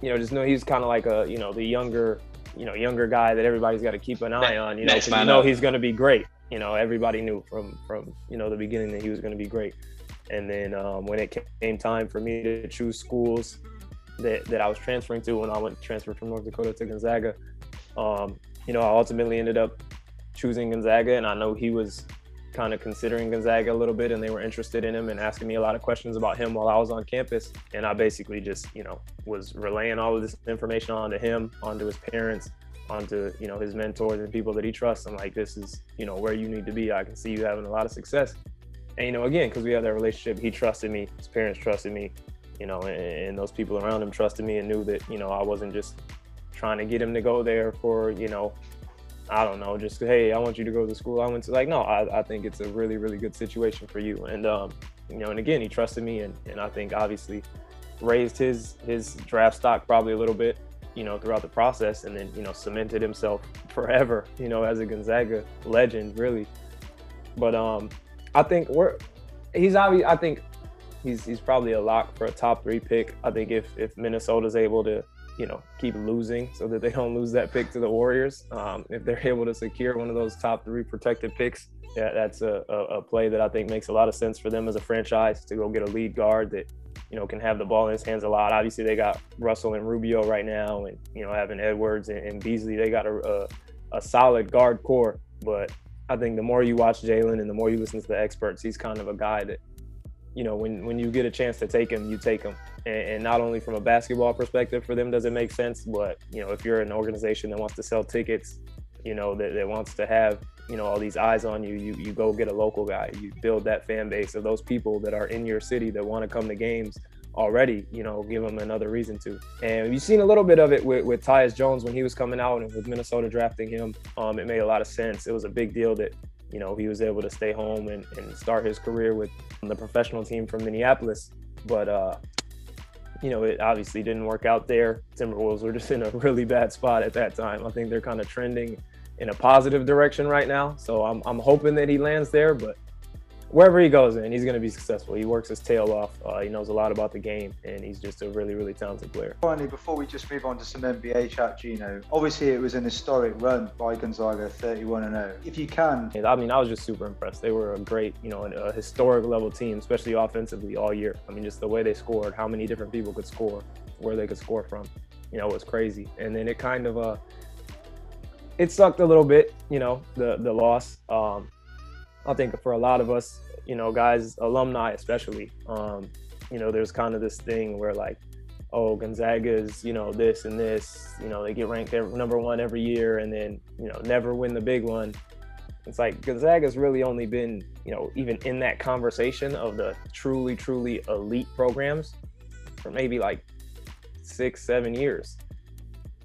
you know, just know he's kind of like a you know the younger you know younger guy that everybody's got to keep an eye on. You know, you know he's going to be great. You know, everybody knew from from you know the beginning that he was going to be great. And then um, when it came time for me to choose schools, that, that I was transferring to when I went transferred from North Dakota to Gonzaga. Um, you know, I ultimately ended up choosing Gonzaga, and I know he was kind of considering Gonzaga a little bit, and they were interested in him and asking me a lot of questions about him while I was on campus. And I basically just, you know, was relaying all of this information onto him, onto his parents, onto you know his mentors and people that he trusts. I'm like, this is you know where you need to be. I can see you having a lot of success. And you know, again, because we have that relationship, he trusted me, his parents trusted me, you know, and, and, those people around him trusted me and knew that, you know, I wasn't just trying to get him to go there for, you know, I don't know, just hey, I want you to go to school. I went to like, no, I, I think it's a really, really good situation for you. And um, you know, and again, he trusted me and, and I think obviously raised his his draft stock probably a little bit, you know, throughout the process and then, you know, cemented himself forever, you know, as a Gonzaga legend, really. But um I think we're he's obviously I think he's he's probably a lock for a top three pick. I think if if Minnesota's able to you know keep losing so that they don't lose that pick to the Warriors, um, if they're able to secure one of those top three protected picks, yeah, that's a, a, a play that I think makes a lot of sense for them as a franchise to go get a lead guard that you know can have the ball in his hands a lot. Obviously, they got Russell and Rubio right now, and you know having Edwards and, and Beasley, they got a, a, a solid guard core. But I think the more you watch Jalen and the more you listen to the experts, he's kind of a guy that you know, when when you get a chance to take him, you take him. And, and, not only from a basketball perspective for them does it make sense, but you know, if you're an organization that wants to sell tickets, you know, that, that wants to have you know all these eyes on you, you you go get a local guy. You build that fan base of those people that are in your city that want to come to games already. You know, give them another reason to. And you've seen a little bit of it with with Tyus Jones when he was coming out and with Minnesota drafting him. Um, it made a lot of sense. It was a big deal that you know, he was able to stay home and, and start his career with the professional team from Minneapolis. But, uh, you know, it obviously didn't work out there. Timberwolves were just in a really bad spot at that time. I think they're kind of trending in a positive direction right now. So I'm, I'm hoping that he lands there, but wherever he goes in, he's going to be successful. He works his tail off. Uh, he knows a lot about the game, and he's just a really, really talented player. Finally, before we just move on to some NBA chat, Gino, obviously it was an historic run by Gonzaga, 31 and 0. If you can, I mean, I was just super impressed. They were a great, you know, a historic level team, especially offensively all year. I mean, just the way they scored, how many different people could score, where they could score from, you know, was crazy. And then it kind of uh, it sucked a little bit, you know, the the loss. Um, I think for a lot of us, you know, guys, alumni especially, um, you know, there's kind of this thing where like, oh, Gonzaga's, you know, this and this, you know, they get ranked number one every year and then, you know, never win the big one. It's like Gonzaga's really only been, you know, even in that conversation of the truly, truly elite programs for maybe like six, seven years.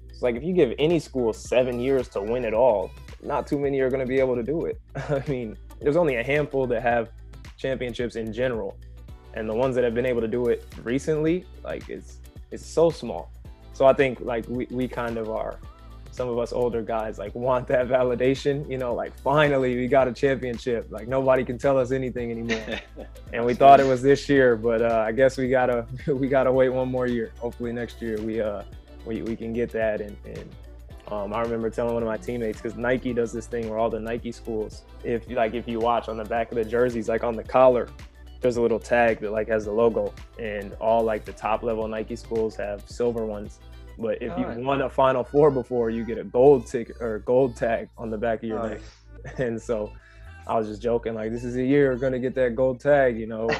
It's like if you give any school seven years to win it all, not too many are going to be able to do it. I mean, there's only a handful that have championships in general, and the ones that have been able to do it recently, like it's it's so small. So I think like we, we kind of are some of us older guys like want that validation, you know, like finally we got a championship. Like nobody can tell us anything anymore. and we thought it was this year, but uh, I guess we gotta we gotta wait one more year. Hopefully next year we uh we, we can get that and, and um, I remember telling one of my teammates because Nike does this thing where all the Nike schools, if like if you watch on the back of the jerseys, like on the collar, there's a little tag that like has the logo, and all like the top level Nike schools have silver ones, But if you right. won a Final Four before, you get a gold ticket or gold tag on the back of your neck. And so I was just joking, like, this is a year we're gonna get that gold tag, you know.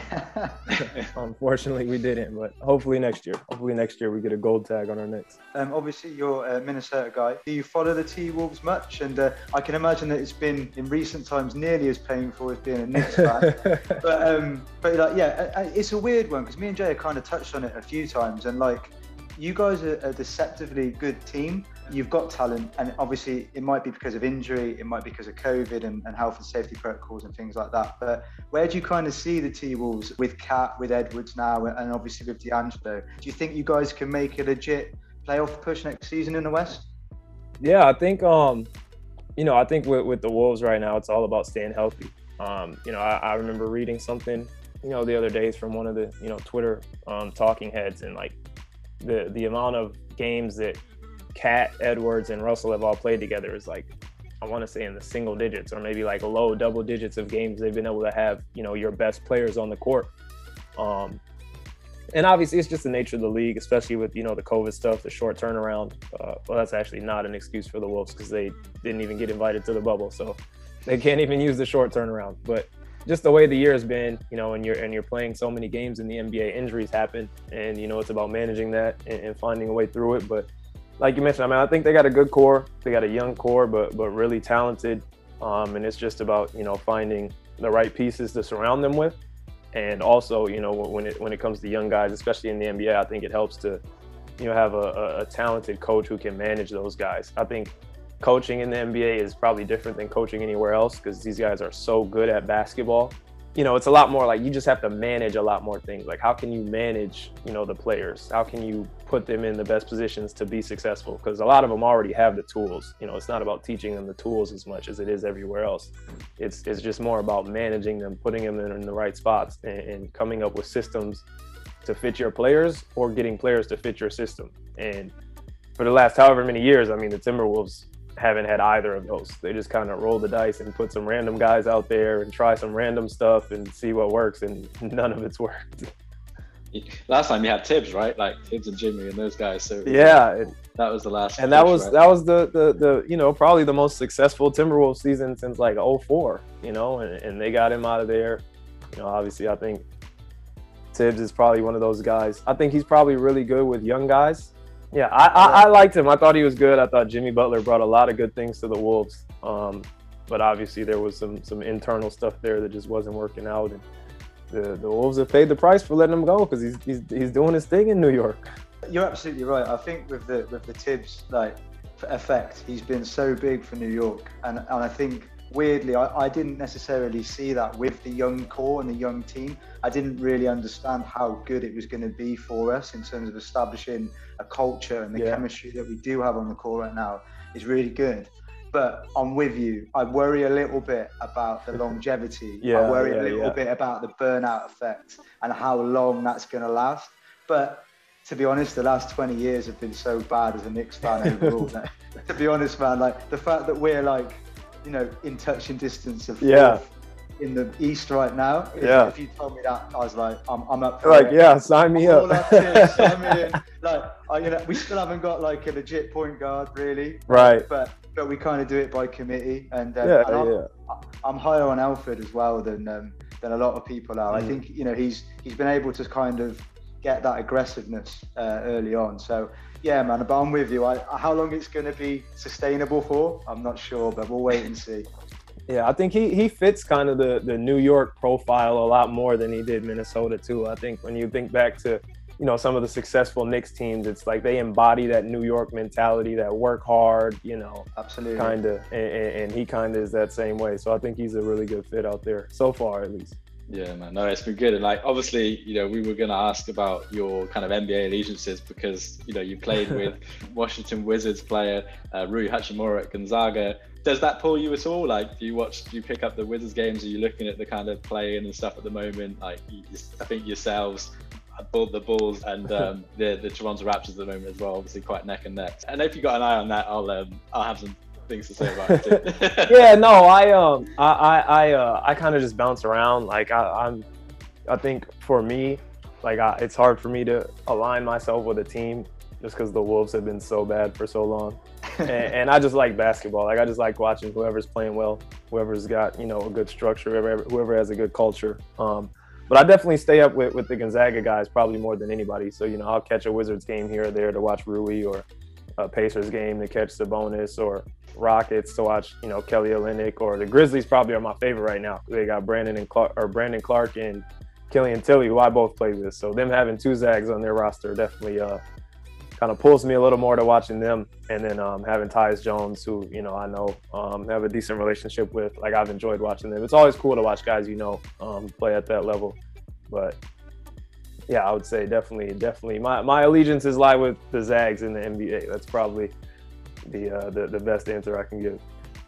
Unfortunately, we didn't, but hopefully next year. Hopefully next year we get a gold tag on our necks. Um, obviously, you're a Minnesota guy. Do you follow the T Wolves much? And uh, I can imagine that it's been in recent times nearly as painful as being a Knicks fan. but um, but like yeah, uh, uh, it's a weird one because me and Jay have kind of touched on it a few times, and like you guys are a deceptively good team. You've got talent, and obviously it might be because of injury, it might be because of COVID and, and health and safety protocols and things like that. But where do you kind of see the T Wolves with Cat, with Edwards now, and obviously with D'Angelo? Do you think you guys can make a legit playoff push next season in the West? Yeah, I think um, you know, I think with, with the Wolves right now, it's all about staying healthy. Um, you know, I, I remember reading something, you know, the other days from one of the, you know, Twitter um, talking heads and like the the amount of games that Cat, Edwards, and Russell have all played together is like I want to say in the single digits or maybe like low double digits of games they've been able to have, you know, your best players on the court. Um, and obviously it's just the nature of the league, especially with you know the COVID stuff, the short turnaround. Uh, well, that's actually not an excuse for the Wolves because they didn't even get invited to the bubble, so they can't even use the short turnaround. But just the way the year has been, you know, and you're and you're playing so many games in the NBA, injuries happen, and you know it's about managing that and, and finding a way through it. But like you mentioned, I mean, I think they got a good core, they got a young core, but but really talented, um, and it's just about you know finding the right pieces to surround them with. And also you know when it when it comes to young guys especially in the nba i think it helps to you know have a, a, a talented coach who can manage those guys. I think coaching in the nba is probably different than coaching anywhere else because these guys are so good at basketball you know it's a lot more like you just have to manage a lot more things. Like how can you manage you know the players? How can you put them in the best positions to be successful? Because a lot of them already have the tools. You know it's not about teaching them the tools as much as it is everywhere else. It's it's just more about managing them putting them in, the right spots and, and coming up with systems to fit your players or getting players to fit your system. And for the last however many years i mean the timberwolves haven't had either of those. They just kind of roll the dice and put some random guys out there and try some random stuff and see what works, and none of it's worked. Last time you had Thibs, right? Like Thibs and Jimmy and those guys. So Yeah, that was the last. and that was right? that was the, the the you know probably the most successful Timberwolves season since like 04, you know, and, and they got him out of there. You know, obviously, I think Thibs is probably one of those guys. I think he's probably really good with young guys. Yeah, I, I, I liked him. I thought he was good. I thought Jimmy Butler brought a lot of good things to the Wolves. Um, but obviously there was some some internal stuff there that just wasn't working out. And the, the Wolves have paid the price for letting him go because he's, he's he's doing his thing in New York. You're absolutely right. I think with the with the Thibs like effect, he's been so big for New York, and and I think weirdly, I, I didn't necessarily see that with the young core and the young team. I didn't really understand how good it was going to be for us in terms of establishing a culture and the Yeah. chemistry that we do have on the core right now is really good. But I'm with you. I worry a little bit about the longevity. yeah, I worry yeah, a little yeah. bit about the burnout effect and how long that's going to last. But to be honest, the last 20 years have been so bad as a Knicks fan overall. to be honest, man, like the fact that we're like, you know, in touching distance of Yeah. in the East right now. If, Yeah. if you told me that, I was like, I'm, I'm up for Like, it. yeah, sign me up. is, I'm in. Like, I, you know, we still haven't got like a legit point guard, really. Right. But but we kind of do it by committee, and, um, Yeah, and I'm, yeah. I'm higher on Elfrid as well than um, than a lot of people are. I Mm. think you know he's he's been able to kind of get that aggressiveness uh, early on. So yeah, man. But I'm with you. I, how long it's going to be sustainable for, I'm not sure, but we'll wait and see. Yeah, I think he he fits kind of the the New York profile a lot more than he did Minnesota too. I think when you think back to you know some of the successful Knicks teams, it's like they embody that New York mentality, that work hard, you know, Absolutely. kind of, and, and and he kind of is that same way. So I think he's a really good fit out there so far, at least. Yeah, man. No, it's been good. And like, obviously, you know, we were going to ask about your kind of NBA allegiances because, you know, you played with Washington Wizards player uh, Rui Hachimura at Gonzaga. Does that pull you at all? Like, do you watch, do you pick up the Wizards games? Are you looking at the kind of play-in and stuff at the moment? Like, you, I think yourselves, the Bulls and um, the the Toronto Raptors at the moment as well, obviously quite neck and neck. And if you've got an eye on that, I'll um, I'll have some things to say about it. Yeah, no, I um, I I I, uh, I kind of just bounce around. Like I, I'm, I think for me, like I, it's hard for me to align myself with a team. just because the Wolves have been so bad for so long. and, and, I just like basketball. Like I just like watching whoever's playing well, whoever's got you know a good structure, whoever, whoever has a good culture. Um, but I definitely stay up with, with the Gonzaga guys probably more than anybody. So you know I'll catch a Wizards game here or there to watch Rui, or a Pacers game to catch Sabonis, or Rockets to watch you know Kelly Olynyk, or the Grizzlies probably are my favorite right now. They got Brandon and Clarke or Brandon Clarke and Killian Tillie, who I both play with. So them having two Zags on their roster definitely uh, kind of pulls me a little more to watching them. And then um, having Tyus Jones, who you know I know um, have a decent relationship with. Like I've enjoyed watching them. It's always cool to watch guys you know um, play at that level. But yeah, I would say definitely, definitely. My my allegiances lie with the Zags in the NBA. That's probably the uh, the, the best answer I can give.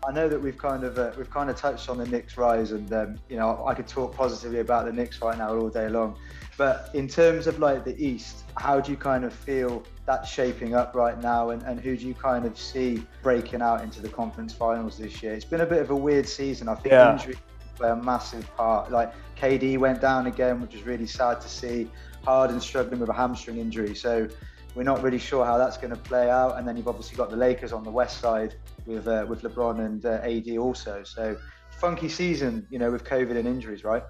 I know that we've kind of uh, we've kind of touched on the Knicks rise, and um, you know I could talk positively about the Knicks right now all day long. But in terms of like the East, how do you kind of feel that's shaping up right now, and, and who do you kind of see breaking out into the conference finals this year? It's been a bit of a weird season. I think yeah. injury play a massive part. Like KD went down again, which is really sad to see. Harden struggling with a hamstring injury, so we're not really sure how that's going to play out. And then you've obviously got the Lakers on the west side with uh, with LeBron and uh, AD also. So funky season, you know, with COVID and injuries, right?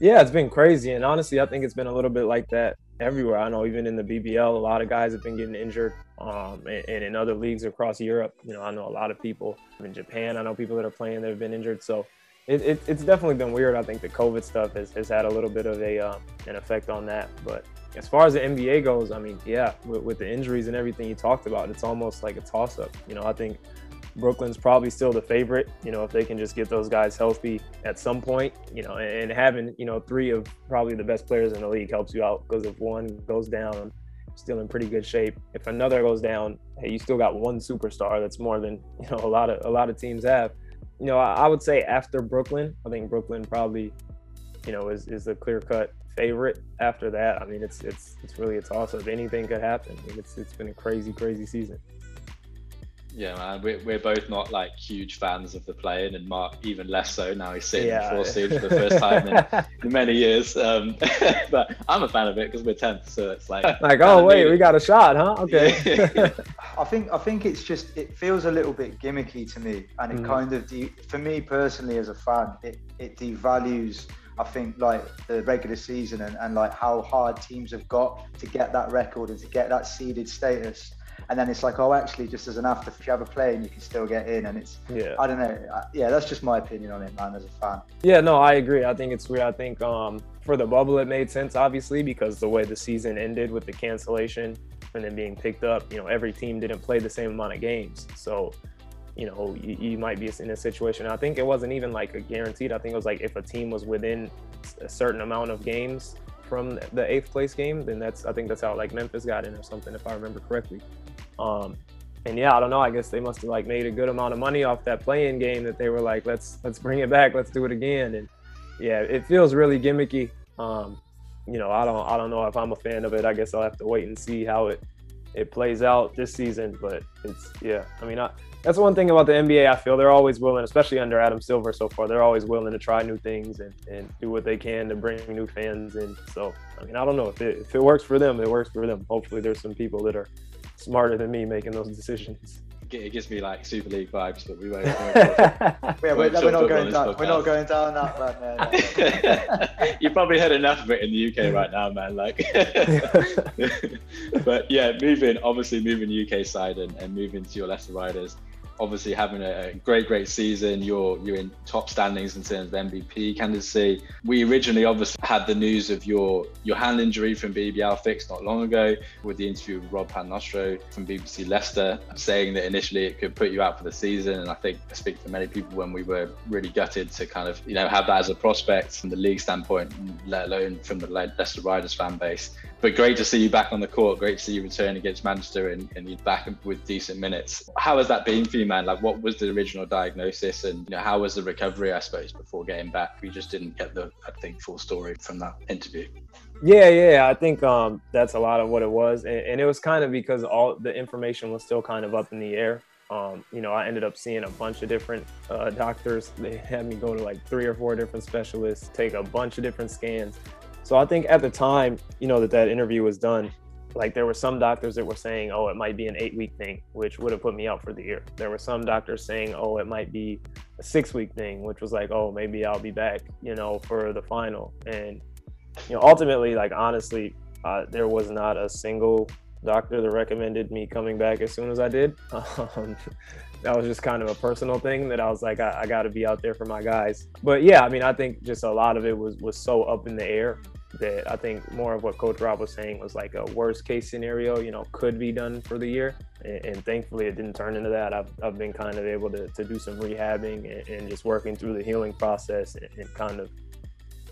Yeah, it's been crazy, and honestly, I think it's been a little bit like that everywhere. I know even in the BBL, a lot of guys have been getting injured, um, and, and, in other leagues across Europe, you know, I know a lot of people in Japan. I know people that are playing that have been injured. So it, it, it's definitely been weird. I think the COVID stuff has, has had a little bit of a um, an effect on that, but as far as the NBA goes, I mean, yeah, with, with, the injuries and everything you talked about, it's almost like a toss up. You know, I think Brooklyn's probably still the favorite. You know, if they can just get those guys healthy at some point, you know, and, and having, you know, three of probably the best players in the league helps you out because if one goes down, still in pretty good shape. If another goes down, hey, you still got one superstar. That's more than, you know, a lot of a lot of teams have. You know, I, I would say after Brooklyn, I think Brooklyn probably, you know, is, is a clear cut favorite after that. I mean, it's it's it's really a toss up. Anything could happen. I mean, it's it's been a crazy, crazy season. Yeah, man, we're, we're both not like huge fans of the play-in, and Mark even less so. Now he's sitting yeah. in fourth seed for the first time in, in many years. Um, but I'm a fan of it because we're tenth, so it's like like oh wait, we got a shot, huh? Okay. Yeah. I think I think it's just it feels a little bit gimmicky to me, and it mm. kind of de- for me personally as a fan, it it devalues I think like the regular season and, and like how hard teams have got to get that record and to get that seeded status. And then it's like, oh, actually, just as an after, if you have a play and you can still get in, and it's, yeah, I don't know, yeah, that's just my opinion on it, man, as a fan. Yeah, no, I agree. I think it's weird. I think um, for the bubble, it made sense, obviously, because the way the season ended with the cancellation and then being picked up, you know, every team didn't play the same amount of games, so you know, you, you, might be in a situation. I think it wasn't even like a guaranteed. I think it was like if a team was within a certain amount of games from the eighth place game, then that's I think that's how like Memphis got in or something, if I remember correctly. Um, and yeah, I don't know. I guess they must have like made a good amount of money off that play-in game that they were like, let's let's bring it back, let's do it again. And yeah, it feels really gimmicky. Um, you know, I don't I don't know if I'm a fan of it. I guess I'll have to wait and see how it it plays out this season. But it's yeah, I mean, I, that's one thing about the NBA. I feel they're always willing, especially under Adam Silver so far. They're always willing to try new things and, and do what they can to bring new fans in. So I mean, I don't know if it if it works for them, it works for them. Hopefully, there's some people that are smarter than me making those decisions. It gives me like Super League vibes, but we won't. yeah, we're, we're, not going down. We're not going down that man. you probably heard enough of it in the UK right now, man. Like, but yeah, moving obviously moving UK side and, and moving to your Leicester Riders obviously having a great, great season. You're you're in top standings in terms of MVP candidacy. We originally obviously had the news of your your hand injury from BBL fixed not long ago with the interview with Rob Paternostro from BBC Leicester saying that initially it could put you out for the season. And I think I speak for many people when we were really gutted to kind of you know have that as a prospect from the league standpoint, let alone from the Leicester Riders fan base. But great to see you back on the court. Great to see you return against Manchester and, and you back with decent minutes. How has that been for you, man? Like, what was the original diagnosis, and you know, how was the recovery? I suppose before getting back, we just didn't get the, I think, full story from that interview. Yeah, yeah, I think um, that's a lot of what it was, and, and, it was kind of because all the information was still kind of up in the air. Um, you know, I ended up seeing a bunch of different uh, doctors. They had me go to like three or four different specialists, take a bunch of different scans so I think at the time, you know, that that interview was done, like there were some doctors that were saying, oh, it might be an eight week thing, which would have put me out for the year. There were some doctors saying, oh, it might be a six week thing, which was like, oh, maybe I'll be back, you know, for the final. And, you know, ultimately, like honestly, uh, there was not a single doctor that recommended me coming back as soon as I did. Um, that was just kind of a personal thing that I was like, I, I got to be out there for my guys. But yeah, I mean, I think just a lot of it was was so up in the air that I think more of what Coach Rob was saying was like a worst case scenario, you know, could be done for the year. And, and thankfully it didn't turn into that. I've, I've been kind of able to, to do some rehabbing and, and just working through the healing process and, and, kind of,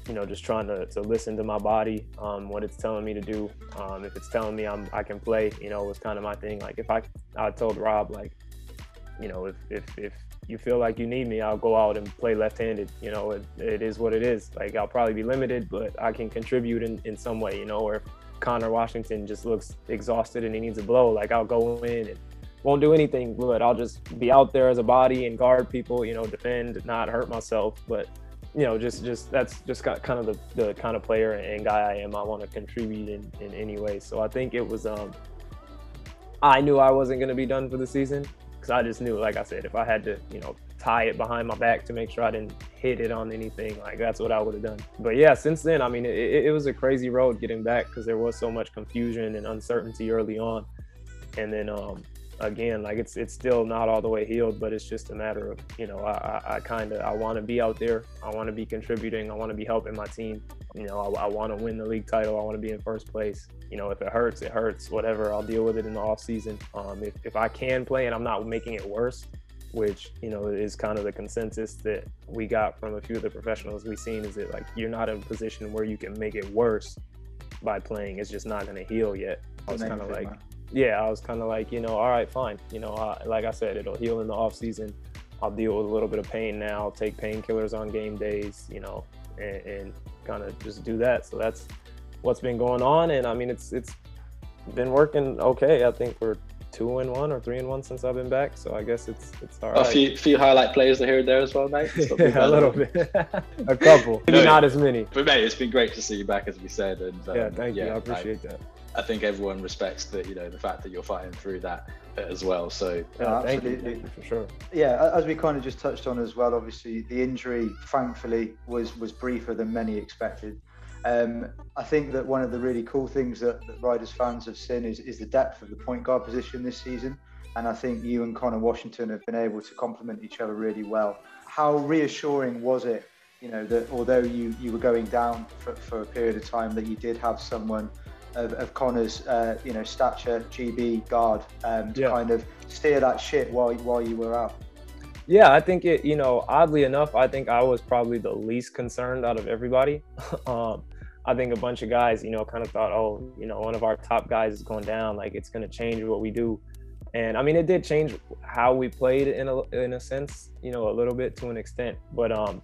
you know, just trying to, to listen to my body, um, what it's telling me to do. Um, if it's telling me I'm, I can play, you know, was kind of my thing. Like if I, I told Rob, like, you know, if, if, if you feel like you need me, I'll go out and play left-handed. You know, it, it is what it is. Like I'll probably be limited, but I can contribute in, in some way. You know, or if Connor Washington just looks exhausted and he needs a blow, like I'll go in and won't do anything, but I'll just be out there as a body and guard people. You know, defend, not hurt myself, but you know, just just that's just kind of the, the kind of player and guy I am. I want to contribute in, in any way. So I think it was um I knew I wasn't gonna be done for the season because I just knew, like I said, if I had to, you know, tie it behind my back to make sure I didn't hit it on anything, like that's what I would have done. But yeah, since then, I mean, it, it was a crazy road getting back because there was so much confusion and uncertainty early on, and then um, again, like it's it's still not all the way healed, but it's just a matter of you know I, I, I kind of I want to be out there, I want to be contributing, I want to be helping my team. You know, I, I want to win the league title, I want to be in first place. You know, if it hurts, it hurts. Whatever, I'll deal with it in the off season. Um, if if I can play and I'm not making it worse, which you know is kind of the consensus that we got from a few of the professionals we've seen, is that like you're not in a position where you can make it worse by playing. It's just not going to heal yet. I was kind of like. Yeah, I was kind of like, you know, all right, fine. You know, uh, like I said, it'll heal in the off season. I'll deal with a little bit of pain now. I'll take painkillers on game days, you know, and, and kind of just do that. So that's what's been going on, and I mean, it's it's been working okay. I think we're two and one or three and one since I've been back. So I guess it's it's all right. A few few highlight players here and there as well, mate. yeah, a little bit, a couple, maybe no, not as many. But mate, it's been great to see you back, as we said. And um, yeah, thank yeah, you. I appreciate I, that. I think everyone respects that you know the fact that you're fighting through that as well. So yeah, absolutely you, for sure. Yeah, as we kind of just touched on as well. Obviously, the injury, thankfully, was was briefer than many expected. Um, I think that one of the really cool things that, that Riders fans have seen is, is the depth of the point guard position this season. And I think you and Connor Washington have been able to complement each other really well. How reassuring was it, you know, that although you, you were going down for, for a period of time, that you did have someone of, of Connor's, uh, you know, stature, GB guard, um, to yeah. kind of steer that shit while while you were out. Yeah, I think it. You know, oddly enough, I think I was probably the least concerned out of everybody. um, I think a bunch of guys, you know, kind of thought, oh, you know, one of our top guys is going down, like it's going to change what we do. And I mean, it did change how we played in a in a sense, you know, a little bit to an extent. But um,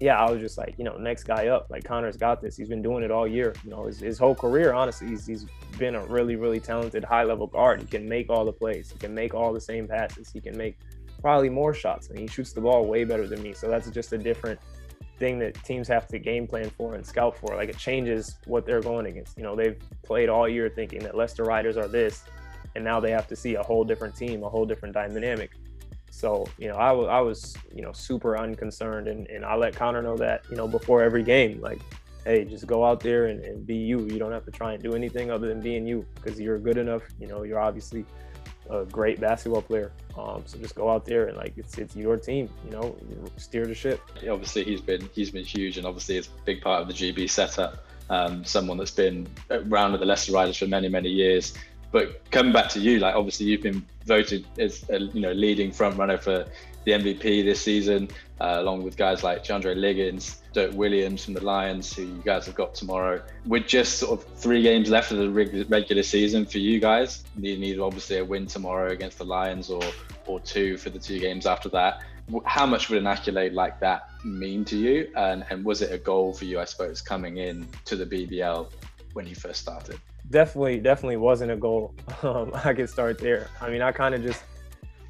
yeah, I was just like, you know, next guy up. Like Connor's got this. He's been doing it all year. You know, his, his whole career, honestly, he's, he's been a really, really talented high level guard. He can make all the plays. He can make all the same passes. He can make probably more shots. and he shoots the ball way better than me. So that's just a different thing that teams have to game plan for and scout for. Like it changes what they're going against. You know, they've played all year thinking that Leicester Riders are this, and now they have to see a whole different team, a whole different dynamic. So, you know, I was, I was, you know, super unconcerned and, and I let Connor know that, you know, before every game, like, hey, just go out there and, and be you. You don't have to try and do anything other than being you because you're good enough. You know, you're obviously a great basketball player. Um, so just go out there and like it's it's your team. You know, steer the ship. Obviously, he's been he's been huge, and obviously, it's a big part of the GB setup. Um, someone that's been around with the Leicester Riders for many many years. But coming back to you, like obviously you've been voted as a you know leading front runner for the MVP this season, uh, along with guys like DeAndre Liggins, Dirk Williams from the Lions, who you guys have got tomorrow. With just sort of three games left of the regular season for you guys, you need obviously a win tomorrow against the Lions or or two for the two games after that. How much would an accolade like that mean to you? And, and was it a goal for you, I suppose, coming in to the BBL when you first started? Definitely definitely wasn't a goal. Um, I could start there. I mean, I kind of just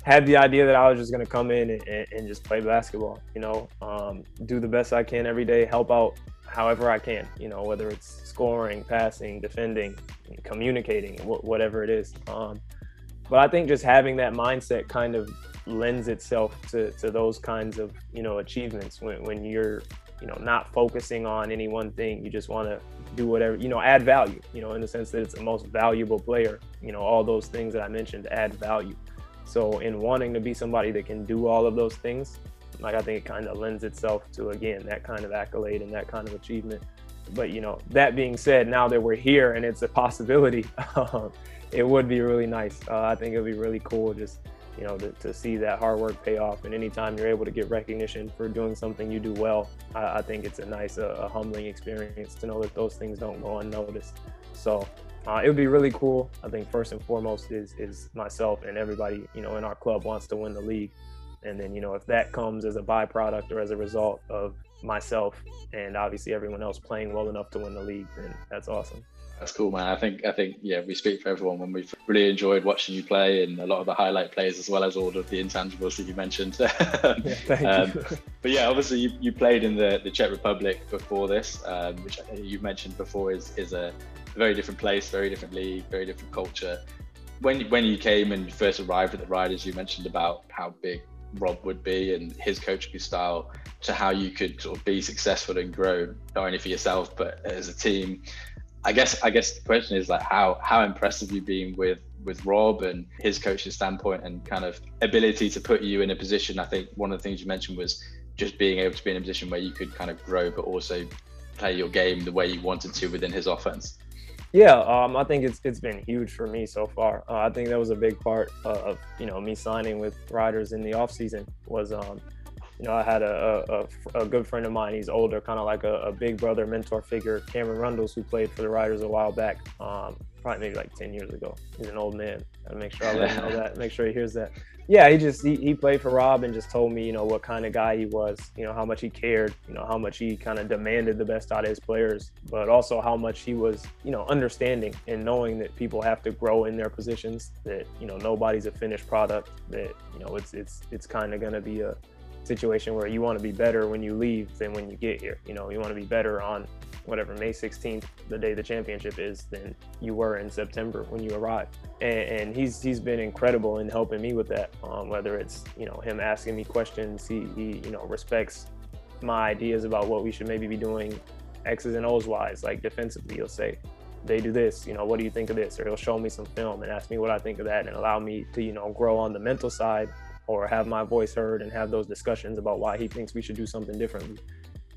had the idea that I was just going to come in and, and, just play basketball. You know, um, do the best I can every day, help out however I can, you know, whether it's scoring, passing, defending, communicating, whatever it is. Um, but I think just having that mindset kind of lends itself to, to those kinds of, you know, achievements when, when you're, you know, not focusing on any one thing. You just want to do whatever, you know, add value, you know, in the sense that it's the most valuable player, you know, all those things that I mentioned add value. So in wanting to be somebody that can do all of those things, like I think it kind of lends itself to again that kind of accolade and that kind of achievement. But you know, that being said, now that we're here and it's a possibility, um, it would be really nice. Uh, I think it would be really cool just you know to, to, see that hard work pay off. And anytime you're able to get recognition for doing something you do well, I, I think it's a nice, uh, humbling experience to know that those things don't go unnoticed. So uh, it would be really cool. I think first and foremost is is myself and everybody you know in our club wants to win the league. And then, you know, if that comes as a byproduct or as a result of myself and obviously everyone else playing well enough to win the league, then that's awesome. That's cool, man. I think I think yeah, we speak for everyone when we've really enjoyed watching you play and a lot of the highlight plays as well as all of the intangibles that you mentioned. yeah, um, you. but yeah, obviously you, you played in the, the Czech Republic before this, um, which you mentioned before is is a very different place, very different league, very different culture. When when you came and first arrived at the Riders, you mentioned about how big Rob would be and his coaching style to how you could sort of be successful and grow not only for yourself but as a team. I guess I guess the question is like how how impressive you been with with Rob and his coaching standpoint and kind of ability to put you in a position. I think one of the things you mentioned was just being able to be in a position where you could kind of grow but also play your game the way you wanted to within his offense. Yeah, um, I think it's it's been huge for me so far. Uh, I think that was a big part of you know me signing with Riders in the off season was um, you know I had a, a, a good friend of mine. He's older, kind of like a, a, big brother mentor figure, Cameron Rundles, who played for the Riders a while back, um, probably maybe like ten years ago. He's an old man. Gotta make sure I let him know that. Make sure he hears that yeah, he just he, he played for Rob and just told me, you know, what kind of guy he was, you know, how much he cared, you know, how much he kind of demanded the best out of his players, but also how much he was, you know, understanding and knowing that people have to grow in their positions, that, you know, nobody's a finished product, that, you know, it's it's it's kind of going to be a situation where you want to be better when you leave than when you get here. You know, you want to be better on whatever May 16th, the day the championship is, than you were in September when you arrived. And, and he's he's been incredible in helping me with that. Um, whether it's you know him asking me questions, he, he you know respects my ideas about what we should maybe be doing X's and O's wise, like defensively. He'll say, they do this, you know, what do you think of this? Or he'll show me some film and ask me what I think of that and allow me to, you know, grow on the mental side or have my voice heard and have those discussions about why he thinks we should do something differently.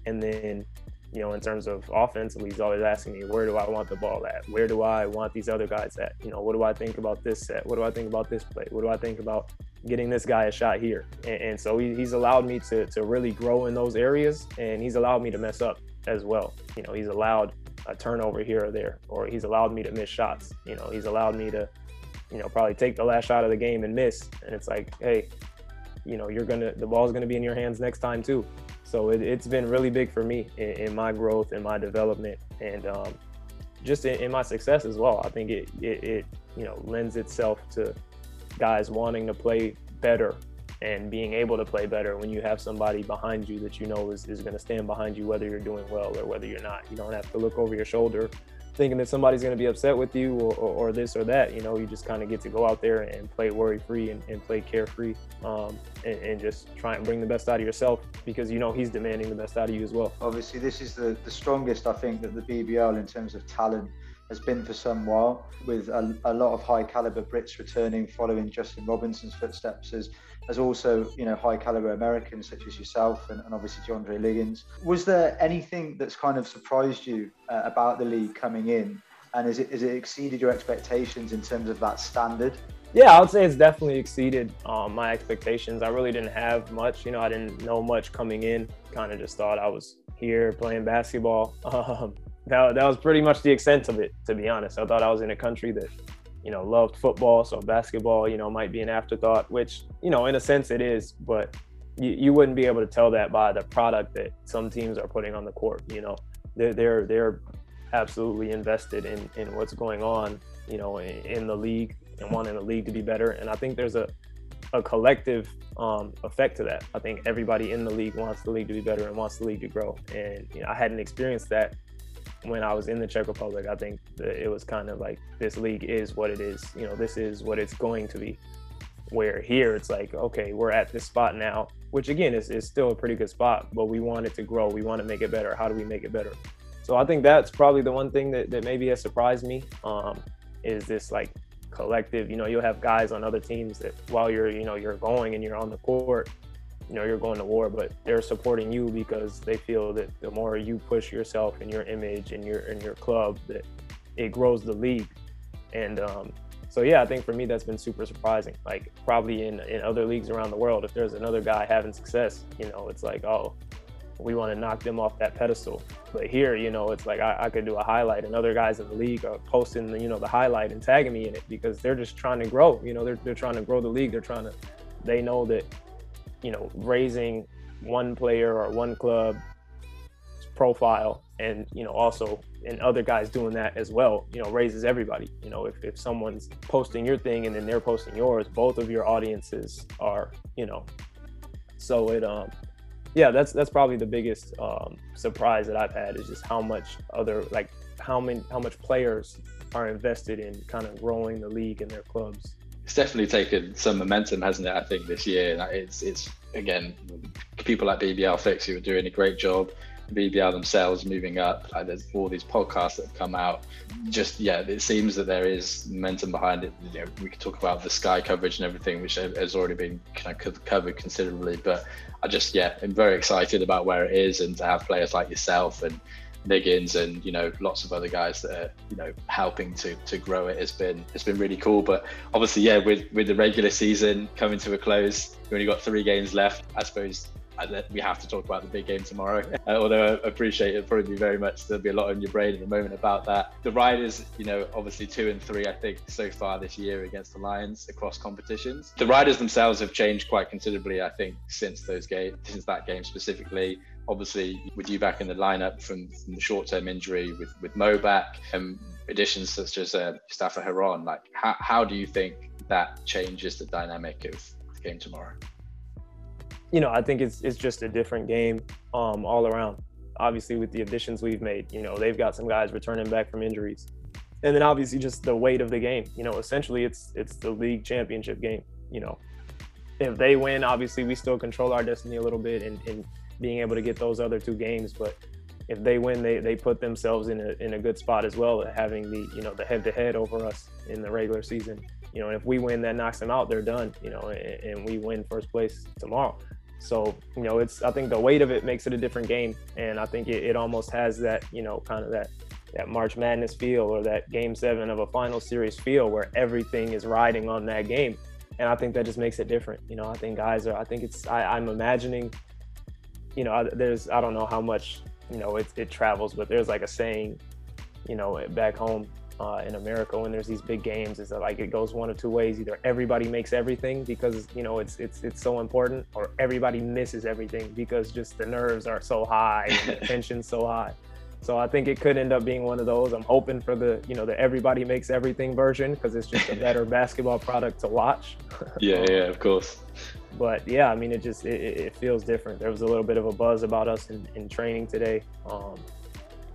And then you know, in terms of offensively, he's always asking me, where do I want the ball at? Where do I want these other guys at? You know, what do I think about this set? What do I think about this play? What do I think about getting this guy a shot here? And, and so he, he's allowed me to, to really grow in those areas, and he's allowed me to mess up as well. You know, he's allowed a turnover here or there, or he's allowed me to miss shots. You know, he's allowed me to, you know, probably take the last shot of the game and miss. And it's like, hey, you know, you're gonna the ball's gonna be in your hands next time too. So it, has been really big for me in, in, my growth and my development and um, just in, in, my success as well. I think it, it, it, you know, lends itself to guys wanting to play better and being able to play better when you have somebody behind you that you know is, is going to stand behind you whether you're doing well or whether you're not. You don't have to look over your shoulder thinking that somebody's going to be upset with you or, or, or, this or that. You know, you just kind of get to go out there and play worry free and, and, play carefree um, and, and, just try and bring the best out of yourself because you know he's demanding the best out of you as well. Obviously, this is the, the strongest I think that the BBL in terms of talent has been for some while, with a, a lot of high caliber Brits returning following Justin Robinson's footsteps as as also you know high caliber Americans such as yourself and, and obviously DeAndre Liggins. Was there anything that's kind of surprised you uh, about the league coming in, and is it is it exceeded your expectations in terms of that standard? Yeah, I would say it's definitely exceeded um, my expectations. I really didn't have much, you know, I didn't know much coming in. Kind of just thought I was here playing basketball. Um, that, that was pretty much the extent of it, to be honest. I thought I was in a country that you know, loved football, so basketball, you know, might be an afterthought, which, you know, in a sense it is, but you, you wouldn't be able to tell that by the product that some teams are putting on the court. You know, they're they're they're absolutely invested in in what's going on, you know, in, in the league and wanting the league to be better. And I think there's a a collective um, effect to that. I think everybody in the league wants the league to be better and wants the league to grow. And you know, I hadn't experienced that when I was in the Czech Republic. I think it was kind of like this league is what it is. You know, this is what it's going to be. Where here it's like, okay, we're at this spot now, which again is, is still a pretty good spot, but we want it to grow. We want to make it better. How do we make it better? So I think that's probably the one thing that, that maybe has surprised me um, is this like collective. You know, you'll have guys on other teams that while you're, you know, you're going and you're on the court, you know, you're going to war, but they're supporting you because they feel that the more you push yourself and your image and your and your club, that it grows the league. And um, so yeah, I think for me that's been super surprising. Like probably in in other leagues around the world, if there's another guy having success, you know, it's like oh, we want to knock them off that pedestal. But here, you know, it's like I, I, could do a highlight, and other guys in the league are posting, the, you know, the highlight and tagging me in it because they're just trying to grow. You know, they're they're trying to grow the league. They're trying to, they know that, you know, raising one player or one club profile, and you know, also and other guys doing that as well, you know, raises everybody. You know, if if someone's posting your thing and then they're posting yours, both of your audiences are, you know, so it um yeah, that's that's probably the biggest um, surprise that I've had is just how much other like how many how much players are invested in kind of growing the league and their clubs. It's definitely taken some momentum, hasn't it? I think this year, it's it's again people like BBL Fix who are doing a great job. BBL themselves moving up. Like there's all these podcasts that have come out. Just yeah, it seems that there is momentum behind it. You know, we could talk about the Sky coverage and everything, which has already been kind of covered considerably. But I just yeah, I'm very excited about where it is and to have players like yourself and Liggins and you know lots of other guys that are you know helping to to grow it has been has been really cool. But obviously, yeah, with with the regular season coming to a close, we only got three games left. I suppose we have to talk about the big game tomorrow. Uh, although I appreciate it probably be very much. There'll be a lot on your brain at the moment about that. The Riders, you know, obviously two and three, I think, so far this year against the Lions across competitions. The Riders themselves have changed quite considerably, I think, since those games, since that game specifically. Obviously, with you back in the lineup from, from the short-term injury with with Mo back, and additions such as uh, Mustapha Heron, like how, how do you think that changes the dynamic of the game tomorrow? you know, I think it's it's just a different game um, all around. Obviously, with the additions we've made, you know, they've got some guys returning back from injuries, and then obviously just the weight of the game. You know, essentially it's it's the league championship game. You know, if they win, obviously we still control our destiny a little bit and, in being able to get those other two games. But if they win, they, they put themselves in a in a good spot as well, having the you know the head to head over us in the regular season. You know, and if we win, that knocks them out. They're done. You know, and, and we win first place tomorrow. So, you know, it's I think the weight of it makes it a different game. And I think it, it almost has that, you know, kind of that that March Madness feel or that game seven of a final series feel where everything is riding on that game. And I think that just makes it different. You know, I think guys are I think it's I, I'm imagining, you know, there's I don't know how much, you know, it, it travels, but there's like a saying, you know, back home uh, in America when there's these big games is that like it goes one of two ways. Either everybody makes everything because you know it's it's it's so important, or everybody misses everything because just the nerves are so high and the tension's so high. So I think it could end up being one of those. I'm hoping for the you know the everybody makes everything version because it's just a better basketball product to watch. yeah, yeah, of course. But yeah, I mean, it just it, it, feels different. There was a little bit of a buzz about us in, in training today. Um,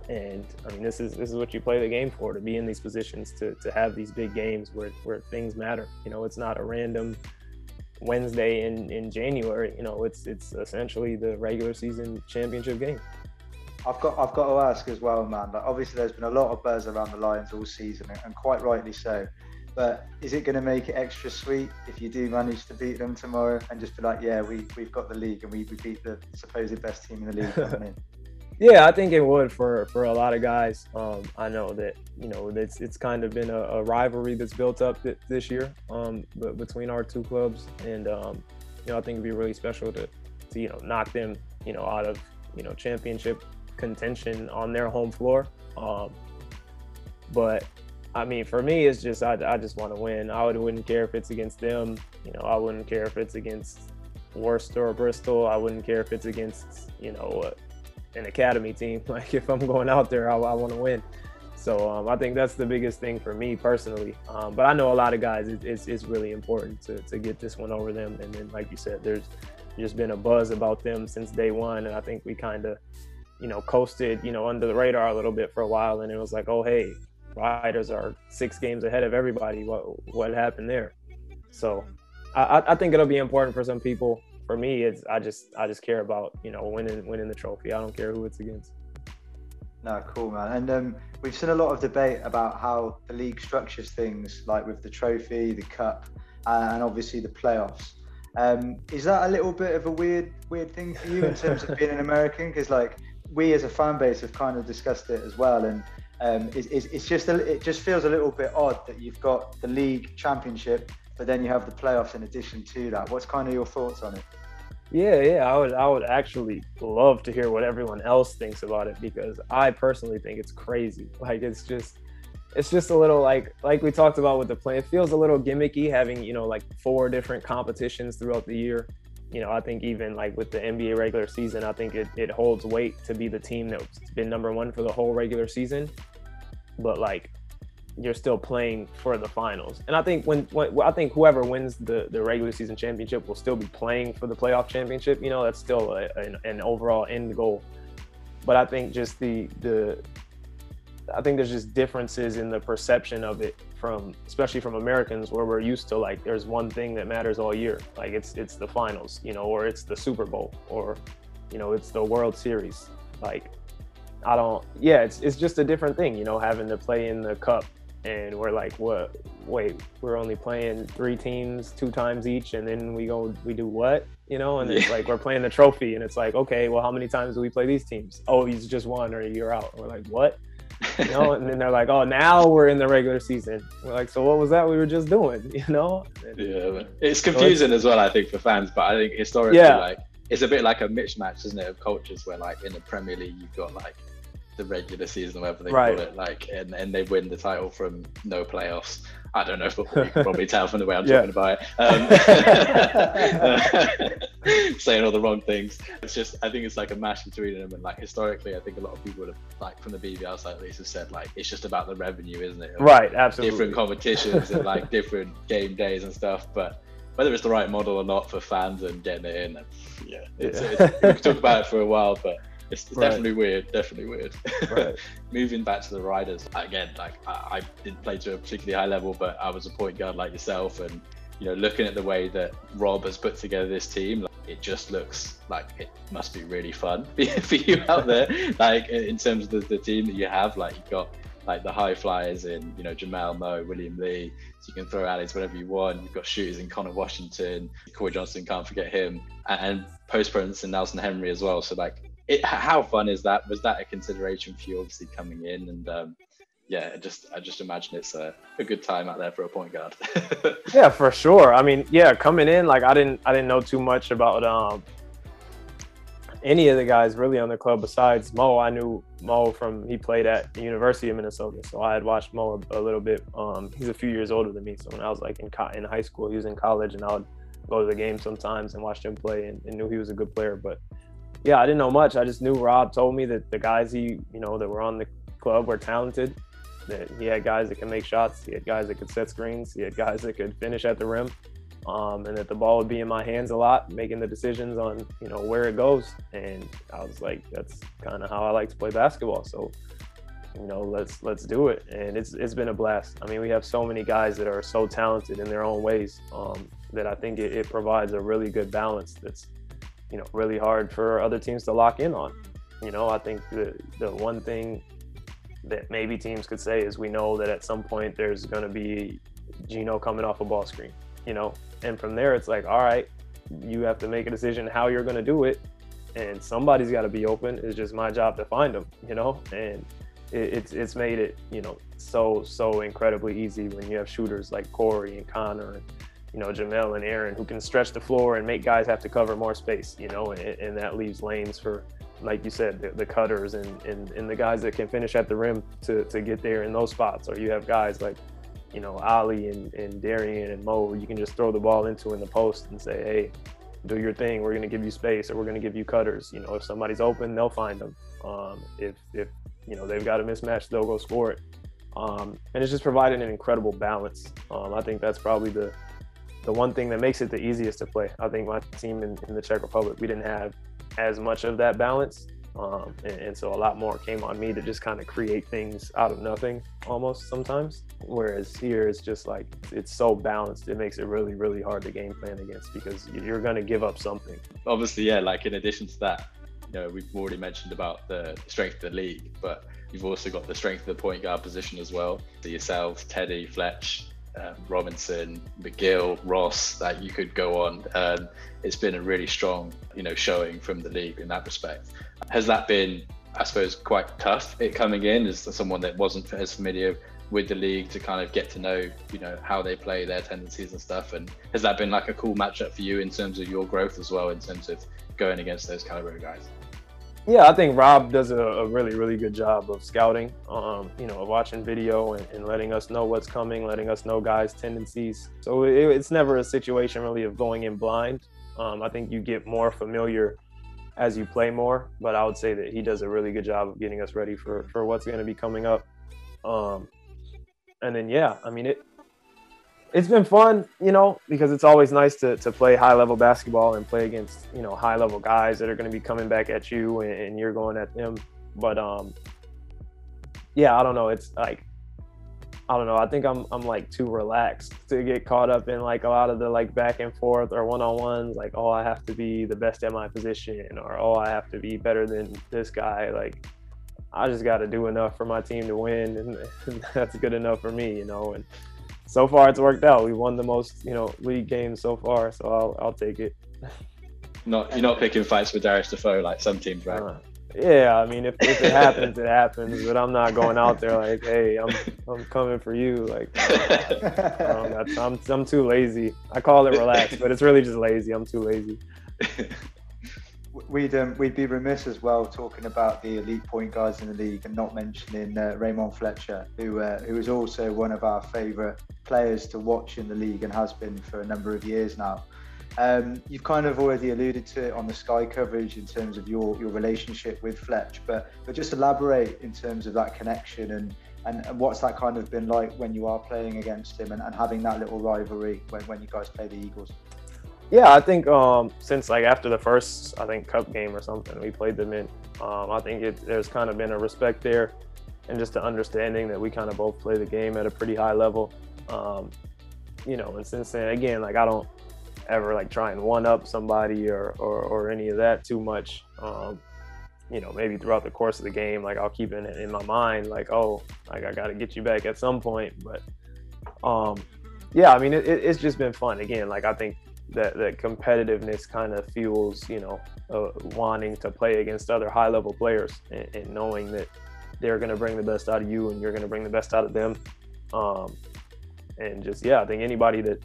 and I mean, this is this is what you play the game for to be in these positions to to have these big games where where things matter. You know, it's not a random Wednesday in in January. You know, it's it's essentially the regular season championship game. I've got I've got to ask as well, man. Like obviously, there's been a lot of buzz around the Lions all season, and quite rightly so. But is it going to make it extra sweet if you do manage to beat them tomorrow and just be like, yeah, we we've got the league and we, we beat the supposed best team in the league Yeah, I think it would for for a lot of guys. Um, I know that you know it's it's kind of been a, a rivalry that's built up th- this year um, between our two clubs, and um, you know I think it'd be really special to to you know knock them you know out of you know championship contention on their home floor. Um, but I mean, for me, it's just I, I just want to win. I would, wouldn't care if it's against them. You know, I wouldn't care if it's against Worcester or Bristol. I wouldn't care if it's against you know an academy team. Like if I'm going out there, I, I want to win. So um, I think that's the biggest thing for me personally. Um, but I know a lot of guys, it, it's, it's really important to, to get this one over them. And then, like you said, there's just been a buzz about them since day one. And I think we kind of, you know, coasted, you know, under the radar a little bit for a while. And it was like, oh, hey, Riders are six games ahead of everybody. What, what happened there? So I, I think it'll be important for some people. For me, it's I just I just care about you know winning winning the trophy. I don't care who it's against. No, cool, man. And um, we've seen a lot of debate about how the league structures things, like with the trophy, the cup, uh, and obviously the playoffs. Um, is that a little bit of a weird, weird thing for you in terms of being an American? Because like we as a fan base have kind of discussed it as well, and um, it's, it's, just a, it just feels a little bit odd that you've got the league championship, but then you have the playoffs in addition to that. What's kind of your thoughts on it? Yeah, yeah, I would I would actually love to hear what everyone else thinks about it because I personally think it's crazy. Like it's just it's just a little like like we talked about with the play. It feels a little gimmicky having, you know, like four different competitions throughout the year. You know, I think even like with the NBA regular season, I think it, it holds weight to be the team that's been number one for the whole regular season. But like you're still playing for the finals. And I think when, when I think whoever wins the the regular season championship will still be playing for the playoff championship. You know, that's still a, an, an overall end goal. But I think just the the I think there's just differences in the perception of it from especially from Americans where we're used to like there's one thing that matters all year. Like it's it's the finals, you know, or it's the Super Bowl or you know, it's the World Series. Like I don't yeah, it's it's just a different thing, you know, having to play in the cup and we're like, what? Wait, we're only playing three teams two times each, and then we go, we do what? You know, and yeah. it's like we're playing the trophy, and it's like, okay, well, how many times do we play these teams? Oh, he's just one, or you're out. And we're like, what? You know, and then they're like, oh, now we're in the regular season. We're like, so what was that we were just doing? You know? And, yeah, it's confusing so it's, as well, I think, for fans. But I think historically, yeah. like, it's a bit like a mismatch, isn't it, of cultures where, like, in the Premier League, you've got like the regular season, whatever they right. call it, like, and, and they win the title from no playoffs. I don't know football. You can probably tell from the way I'm yeah. talking about it. Um, saying all the wrong things. It's just, I think it's like a mash between them. And like historically, I think a lot of people would have, like from the BBL side at least, have said like it's just about the revenue, isn't it? right, absolutely. Different competitions and like different game days and stuff, but whether it's the right model or not for fans and getting it in, yeah, it's, yeah. It's, we can talk about it for a while, but it's, it's right. definitely weird. Definitely weird. Right. Moving back to the riders again, like I, I, didn't play to a particularly high level, but I was a point guard like yourself, and you know, looking at the way that Rob has put together this team, like, it just looks like it must be really fun for you out there. like in terms of the, the team that you have, like you've got like the high flyers in, you know, Jamal Mo, William Lee. So you can throw alleys whatever you want. You've got shooters in Connor Washington, Corey Johnson, can't forget him, and, and post presence in Nelson Henry as well. So like it, how fun is that? Was that a consideration for you, obviously coming in? And um, yeah, just I just imagine it's a, a good time out there for a point guard. yeah, for sure. I mean, yeah, coming in like I didn't I didn't know too much about um, any of the guys really on the club besides Mo. I knew Mo from he played at the University of Minnesota, so I had watched Mo a, a little bit. Um, he's a few years older than me, so when I was like in co- in high school, he was in college, and I would go to the game sometimes and watch him play, and, and knew he was a good player, but yeah, I didn't know much. I just knew Rob told me that the guys he, you know, that were on the club were talented. That he had guys that can make shots. He had guys that could set screens. He had guys that could finish at the rim. Um, and that the ball would be in my hands a lot, making the decisions on, you know, where it goes. And I was like, that's kind of how I like to play basketball. So, you know, let's let's do it. And it's it's been a blast. I mean, we have so many guys that are so talented in their own ways um, that I think it, it provides a really good balance. That's you know really hard for other teams to lock in on. You know, I think the the one thing that maybe teams could say is we know that at some point there's going to be Gino coming off a ball screen. You know, and from there it's like, all right, you have to make a decision how you're going to do it, and somebody's got to be open. It's just my job to find them. You know, and it, it's it's made it you know so so incredibly easy when you have shooters like Corey and Connor and you know, Jamel and Aaron who can stretch the floor and make guys have to cover more space, you know, and, and that leaves lanes for, like you said, the, the cutters and, and, and the guys that can finish at the rim to, to get there in those spots. Or you have guys like, you know, Ali and, and Darian and Mo, you can just throw the ball into in the post and say, hey, do your thing. We're going to give you space or we're going to give you cutters. You know, if somebody's open, they'll find them. Um, if, if you know they've got a mismatch, they'll go score it. Um, and it's just providing an incredible balance. Um, I think that's probably the the one thing that makes it the easiest to play. I think my team in, in the Czech Republic, we didn't have as much of that balance. Um, and, and, so a lot more came on me to just kind of create things out of nothing almost sometimes. Whereas here it's just like it's so balanced, it makes it really, really hard to game plan against because you're going to give up something. Obviously, yeah, like in addition to that, you know, we've already mentioned about the strength of the league, but you've also got the strength of the point guard position as well. So yourselves, Teddy, Fletch, um, Robinson, McGill, Ross, that you could go on. Um, it's been a really strong, you know, showing from the league in that respect. Has that been, I suppose, quite tough? It coming in as someone that wasn't as familiar with the league to kind of get to know, you know, how they play, their tendencies and stuff. And has that been like a cool matchup for you in terms of your growth as well, in terms of going against those caliber guys? Yeah, I think Rob does a, a, really, really good job of scouting, um, you know, of watching video and, and, letting us know what's coming, letting us know guys' tendencies. So it, it's never a situation really of going in blind. Um, I think you get more familiar as you play more, but I would say that he does a really good job of getting us ready for, for what's going to be coming up. Um, and then, yeah, I mean, it, it's been fun, you know, because it's always nice to, to play high level basketball and play against, you know, high level guys that are going to be coming back at you and, and, you're going at them. But, um, yeah, I don't know. It's like, I don't know. I think I'm, I'm like too relaxed to get caught up in like a lot of the like back and forth or one on ones. Like, oh, I have to be the best at my position or, oh, I have to be better than this guy. Like, I just got to do enough for my team to win. And that's good enough for me, you know. And, so far it's worked out. We won the most, you know, league games so far, so I'll I'll take it. Not you're not picking fights with Darius Defoe like some teams, right? Uh, yeah, I mean, if, if it happens, it happens. But I'm not going out there like, hey, I'm I'm coming for you. Like, um, I'm I'm too lazy. I call it relaxed, but it's really just lazy. I'm too lazy we'd um, we'd be remiss as well talking about the elite point guards in the league and not mentioning uh, Rahmon Fletcher, who uh, who is also one of our favourite players to watch in the league and has been for a number of years now. Um, you've kind of already alluded to it on the Sky coverage in terms of your, your relationship with Fletch, but but just elaborate in terms of that connection and, and, and what's that kind of been like when you are playing against him and, and having that little rivalry when, when you guys play the Eagles. Yeah, I think um, since like after the first, I think cup game or something, we played them in. Um, I think it, there's kind of been a respect there, and just the understanding that we kind of both play the game at a pretty high level. Um, you know, and since then, again, like I don't ever like try and one up somebody or or, or any of that too much. Um, you know, maybe throughout the course of the game, like I'll keep it in, in my mind, like, oh, like I got to get you back at some point. But um, yeah, I mean, it, it's just been fun. Again, like I think that that competitiveness kind of fuels you know uh, wanting to play against other high level players and, and knowing that they're going to bring the best out of you and you're going to bring the best out of them. Um, and just yeah i think anybody that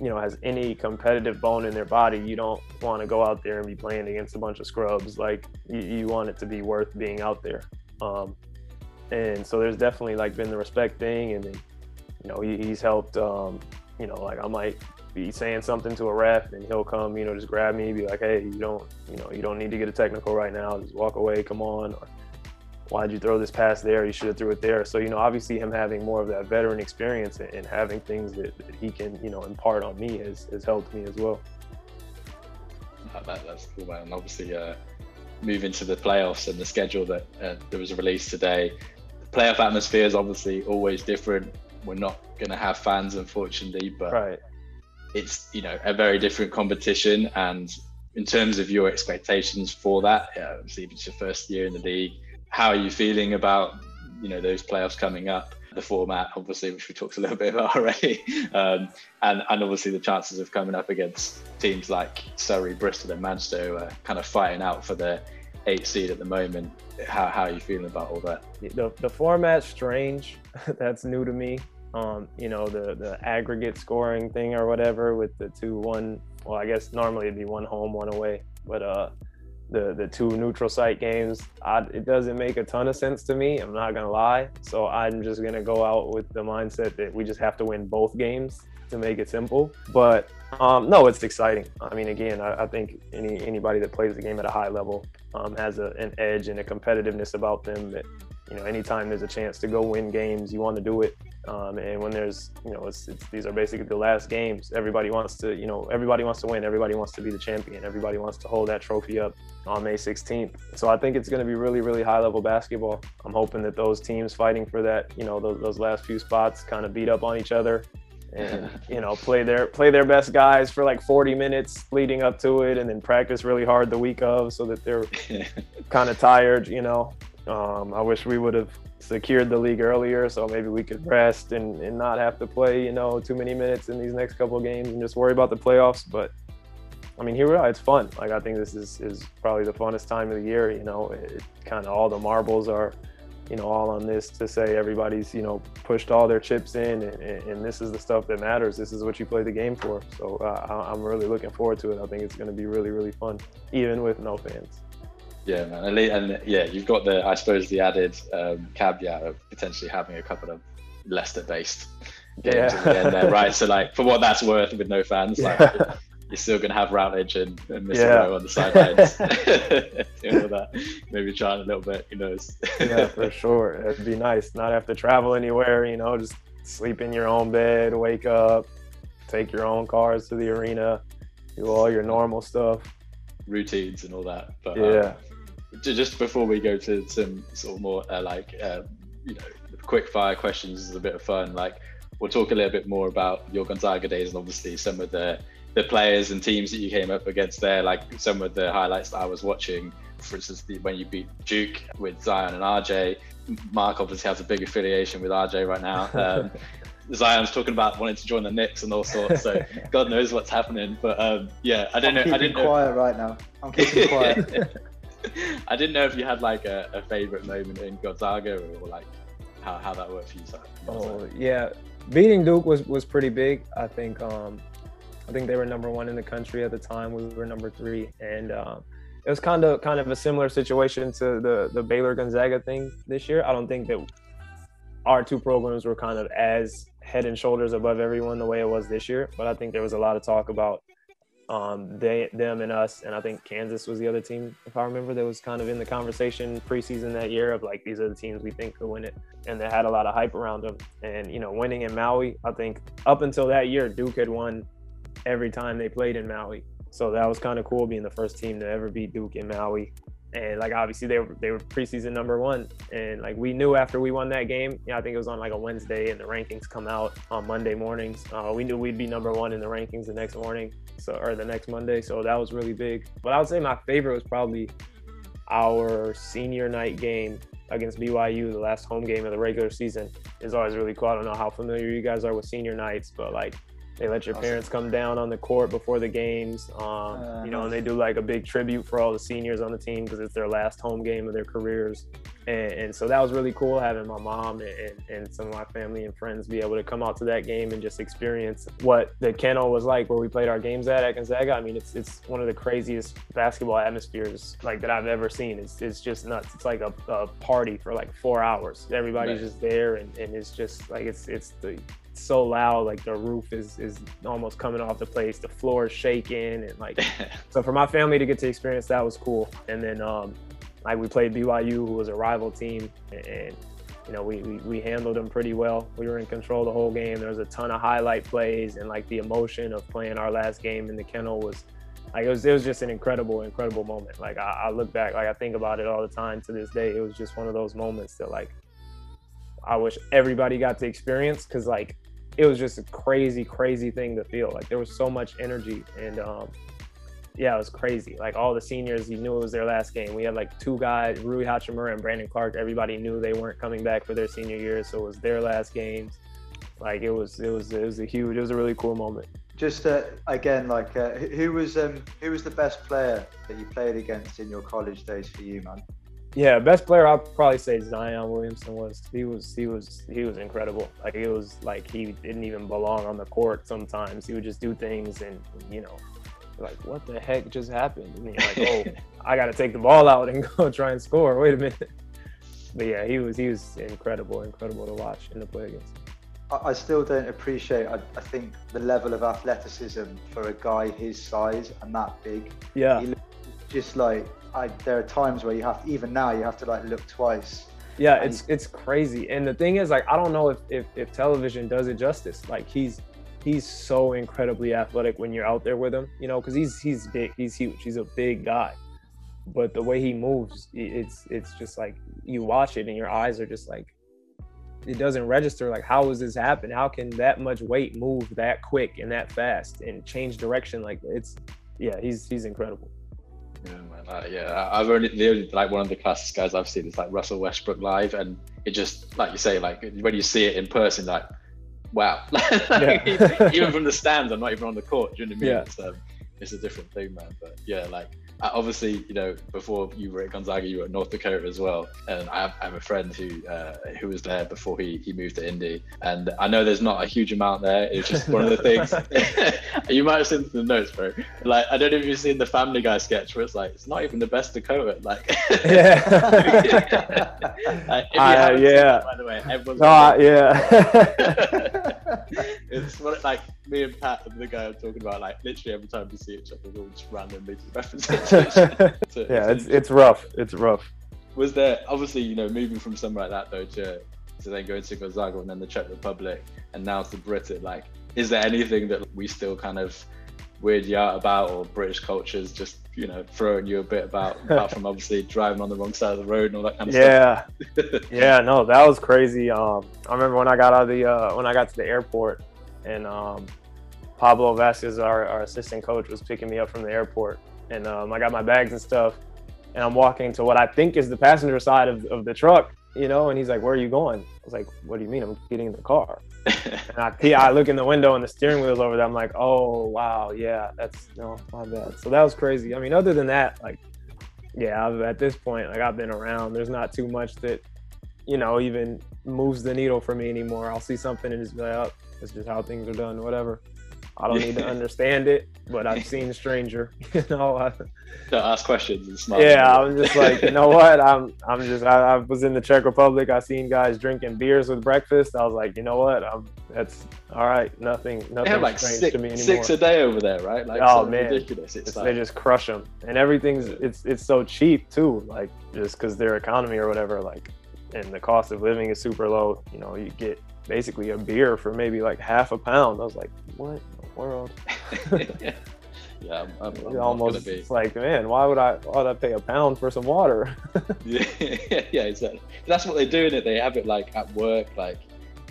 you know has any competitive bone in their body you don't want to go out there and be playing against a bunch of scrubs. Like you, you want it to be worth being out there. Um, and so there's definitely like been the respect thing and then you know he, he's helped um, you know like i might be saying something to a ref and he'll come, you know, just grab me, be like, hey, you don't, you know, you don't need to get a technical right now. Just walk away, come on. Or why'd you throw this pass there? You should have threw it there. So, you know, obviously him having more of that veteran experience and having things that, that he can, you know, impart on me has, has helped me as well. That, that's cool, man. And obviously, uh, moving to the playoffs and the schedule that uh, there was released today. The playoff atmosphere is obviously always different. We're not going to have fans, unfortunately, but right it's you know a very different competition. And in terms of your expectations for that yeah, obviously it's your first year in the league how are you feeling about you know those playoffs coming up? The format obviously which we talked a little bit about already. Um, and and obviously the chances of coming up against teams like surrey bristol and manchester are kind of fighting out for the eight seed at the moment. How, how are you feeling about all that? The, the format's strange. That's new to me um, you know, the the aggregate scoring thing or whatever with the two one. Well, I guess normally it'd be one home, one away, but uh, the the two neutral site games, I, it doesn't make a ton of sense to me. I'm not gonna lie. So I'm just gonna go out with the mindset that we just have to win both games to make it simple. But um, no, it's exciting. I mean, again, I, I, think any anybody that plays the game at a high level um, has a, an edge and a competitiveness about them that you know, anytime there's a chance to go win games, you want to do it. Um, and when there's, you know, it's, it's, these are basically the last games. Everybody wants to, you know, everybody wants to win. Everybody wants to be the champion. Everybody wants to hold that trophy up on May 16th. So I think it's going to be really, really high level basketball. I'm hoping that those teams fighting for that, you know, those, those last few spots kind of beat up on each other and you know play their play their best guys for like 40 minutes leading up to it and then practice really hard the week of so that they're kind of tired you know um, i wish we would have secured the league earlier so maybe we could rest and, and not have to play you know too many minutes in these next couple of games and just worry about the playoffs but I mean, here we are. It's fun. Like I think this is, is probably the funnest time of the year. You know, it, kind of all the marbles are you know, all on this to say everybody's, you know, pushed all their chips in and, and this is the stuff that matters. This is what you play the game for. So uh, I'm really looking forward to it. I think it's going to be really, really fun, even with no fans. Yeah, man. And yeah, you've got the, I suppose, the added um, caveat of potentially having a couple of Leicester based games yeah. at the end there, right? So, like, for what that's worth with no fans, like, you're still going to have Routledge and, and Mr. Yeah. on the sidelines doing all that. Maybe trying a little bit, who knows? yeah, for sure. It'd be nice not have to travel anywhere, you know, just sleep in your own bed, wake up, take your own cars to the arena, do all your normal stuff. Routines and all that. But yeah. Um, just before we go to some sort of more uh, like, uh, you know, quick fire questions is a bit of fun. Like, we'll talk a little bit more about your Gonzaga days and obviously some of the the players and teams that you came up against there, like some of the highlights that I was watching, for instance, the, when you beat Duke with Zion and RJ. Mark obviously has a big affiliation with RJ right now. Um, Zion's talking about wanting to join the Knicks and all sorts, so God knows what's happening. But um, yeah, I don't I'm know. I didn't quiet right now. I'm keeping quiet. I didn't know if you had like a, a favorite moment in Gonzaga or, like how, how that worked for you. Oh yeah, beating Duke was was pretty big. I think um, I think they were number one in the country at the time. We were number three, and um, it was kind of kind of a similar situation to the the Baylor Gonzaga thing this year. I don't think that our two programs were kind of as head and shoulders above everyone the way it was this year, but I think there was a lot of talk about um, they, them, and us. And I think Kansas was the other team, if I remember, that was kind of in the conversation preseason that year of like, these are the teams we think could win it. And they had a lot of hype around them. And, you know, winning in Maui, I think up until that year, Duke had won every time they played in Maui. So that was kind of cool being the first team to ever beat Duke in Maui. And like obviously they were they were preseason number one, and like we knew after we won that game, yeah, I think it was on like a Wednesday, and the rankings come out on Monday mornings. Uh, we knew we'd be number one in the rankings the next morning, so or the next Monday. So that was really big. But I would say my favorite was probably our senior night game against BYU, the last home game of the regular season. is always really cool. I don't know how familiar you guys are with senior nights, but like they let your parents come down on the court before the games, um, uh, you know, and they do like a big tribute for all the seniors on the team because it's their last home game of their careers. And, and so that was really cool having my mom and, and, some of my family and friends be able to come out to that game and just experience what the kennel was like where we played our games at at Gonzaga. I mean, it's it's one of the craziest basketball atmospheres like that I've ever seen. It's, it's just nuts. It's like a, a party for like four hours. Everybody's just there and, and it's just like it's it's the so loud like the roof is is almost coming off the place. The floor is shaking and like so for my family to get to experience that was cool. And then um like we played BYU who was a rival team and, you know we, we, we handled them pretty well. We were in control the whole game. There was a ton of highlight plays and like the emotion of playing our last game in the kennel was like it was it was just an incredible incredible moment. Like I, I look back like I think about it all the time to this day. It was just one of those moments that like I wish everybody got to experience because like it was just a crazy, crazy thing to feel. Like there was so much energy and um, yeah, it was crazy. Like all the seniors, you knew it was their last game. We had like two guys, Rui Hachimura and Brandon Clarke. Everybody knew they weren't coming back for their senior year, so it was their last games. Like it was, it was, it was a huge, it was a really cool moment. Just uh, again, like uh, who was um, who was the best player that you played against in your college days for you, man? Yeah, best player I'd probably say Zion Williamson was. He was he was he was incredible. Like it was like he didn't even belong on the court sometimes. He would just do things and you know, like what the heck just happened? And you're like, oh, I got to take the ball out and go try and score. Wait a minute. But yeah, he was he was incredible, incredible to watch and to play against. I still don't appreciate. I, I, think the level of athleticism for a guy his size and that big. Yeah. he just like I, there are times where you have to, even now you have to like look twice Yeah, it's it's crazy. And the thing is, like, I don't know if, if if television does it justice. Like he's he's so incredibly athletic when you're out there with him, you know, because he's he's big, he's huge, he's a big guy. But the way he moves, it's it's just like you watch it and your eyes are just like it doesn't register like how does this happen how can that much weight move that quick and that fast and change direction like it's yeah he's he's incredible yeah, man, uh, yeah. I've only the only like one of the classic guys I've seen is like Russell Westbrook live, and it just like you say, like when you see it in person, like wow, like, even from the stands, I'm not even on the court. Do you know what I mean? Yeah. It's, um, it's a different thing, man. But yeah, like obviously, you know, before you were at Gonzaga, you were at North Dakota as well. And I have, I have a friend who uh, who was there before he, he moved to Indy. And I know there's not a huge amount there. It's just one of the things. you might have seen the notes, bro. Like I don't know if you've seen the Family Guy sketch where it's like it's not even the best Dakota. Like yeah, uh, yeah. by the way, everyone's. Uh, yeah. it's what like me and Pat and the guy I'm talking about. Like literally every time we see each other, we'll just randomly reference yeah, it's it's rough. It's rough. Was there obviously you know moving from somewhere like that though to to then going to Gonzaga and then the Czech Republic and now to Britain? Like, is there anything that we still kind of weird you out about or British cultures just you know throwing you a bit about apart from obviously driving on the wrong side of the road and all that kind of yeah. stuff. yeah, yeah, no, that was crazy. Um, I remember when I got out of the uh, when I got to the airport and um, Pablo Vasquez, our, our assistant coach, was picking me up from the airport and um, I got my bags and stuff, and I'm walking to what I think is the passenger side of, of the truck, you know, and he's like, "Where are you going?" I was like, "What do you mean? I'm getting in the car." and I, I look in the window and the steering wheel's over there. I'm like, "Oh wow, yeah, that's no, my bad." So that was crazy. I mean, other than that, like, yeah, at this point, like I've been around. There's not too much that, you know, even moves the needle for me anymore. I'll see something and just be like, "Oh, it's just how things are done, whatever." I don't need to understand it, but I've seen Stranger. You know, I, to ask questions and smile. Yeah, I'm just like, you know what? I'm I'm just I, I, was in the Czech Republic. I seen guys drinking beers with breakfast. I was like, you know what? I'm that's all right. Nothing nothing like strange six, to me anymore. Six a day over there, right? Like oh man, ridiculous. It's, it's like, they just crush them, and everything's it's it's so cheap too. Like just because their economy or whatever, like, and the cost of living is super low. You know, you get basically a beer for maybe like half a pound. I was like, what? World. yeah, I'm, I'm, almost it's like, man, why would I why would I pay a pound for some water? yeah, yeah, exactly. That's what they do in it. They have it like at work, like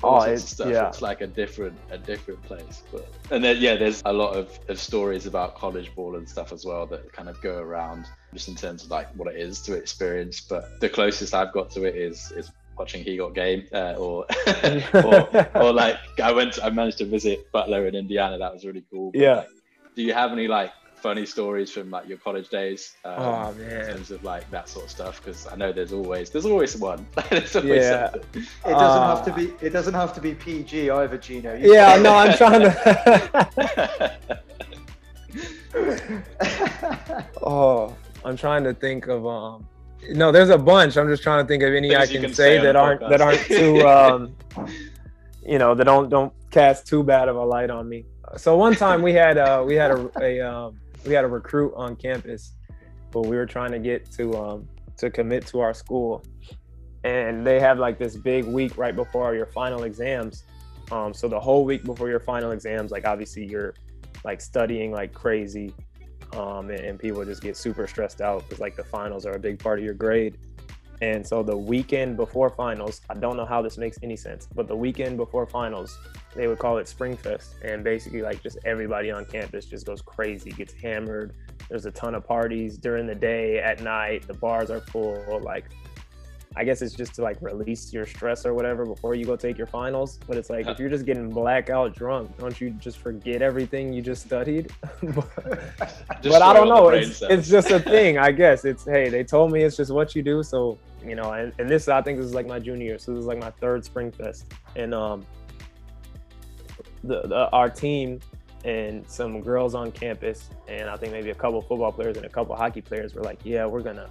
all oh, it's, stuff. Yeah. It's like a different a different place. But and then yeah, there's a lot of, of stories about college ball and stuff as well that kind of go around just in terms of like what it is to experience. But the closest I've got to it is is watching He Got Game, uh, or, or, or like I went, to, I managed to visit Butler in Indiana. That was really cool. But, yeah. Like, do you have any like funny stories from like your college days? Um, oh man, in terms of like that sort of stuff, because I know there's always there's always one. there's always yeah. Something. It doesn't uh, have to be. It doesn't have to be PG either, Gino. You yeah, no, I'm trying to. oh, I'm trying to think of um no, there's a bunch. I'm just trying to think of any Things I can, can say, say that aren't podcast. that aren't too um, you know, that don't don't cast too bad of a light on me. So one time we had uh we had a, a um, we had a recruit on campus, but we were trying to get to um to commit to our school, and they have like this big week right before your final exams. Um, so the whole week before your final exams, like obviously you're like studying like crazy um, and, and, people just get super stressed out because like the finals are a big part of your grade. And so the weekend before finals, I don't know how this makes any sense, but the weekend before finals, they would call it Springfest, and basically like just everybody on campus just goes crazy, gets hammered. There's a ton of parties during the day, at night, the bars are full. Like I guess it's just to like release your stress or whatever before you go take your finals. But it's like if you're just getting blackout drunk, don't you just forget everything you just studied? but, just but I don't know. It's, it's just a thing, I guess. It's hey, they told me it's just what you do. So you know, and, and this I think this is like my junior year, so this is like my third spring fest, and um, the, the our team and some girls on campus, and I think maybe a couple football players and a couple hockey players were like, yeah, we're gonna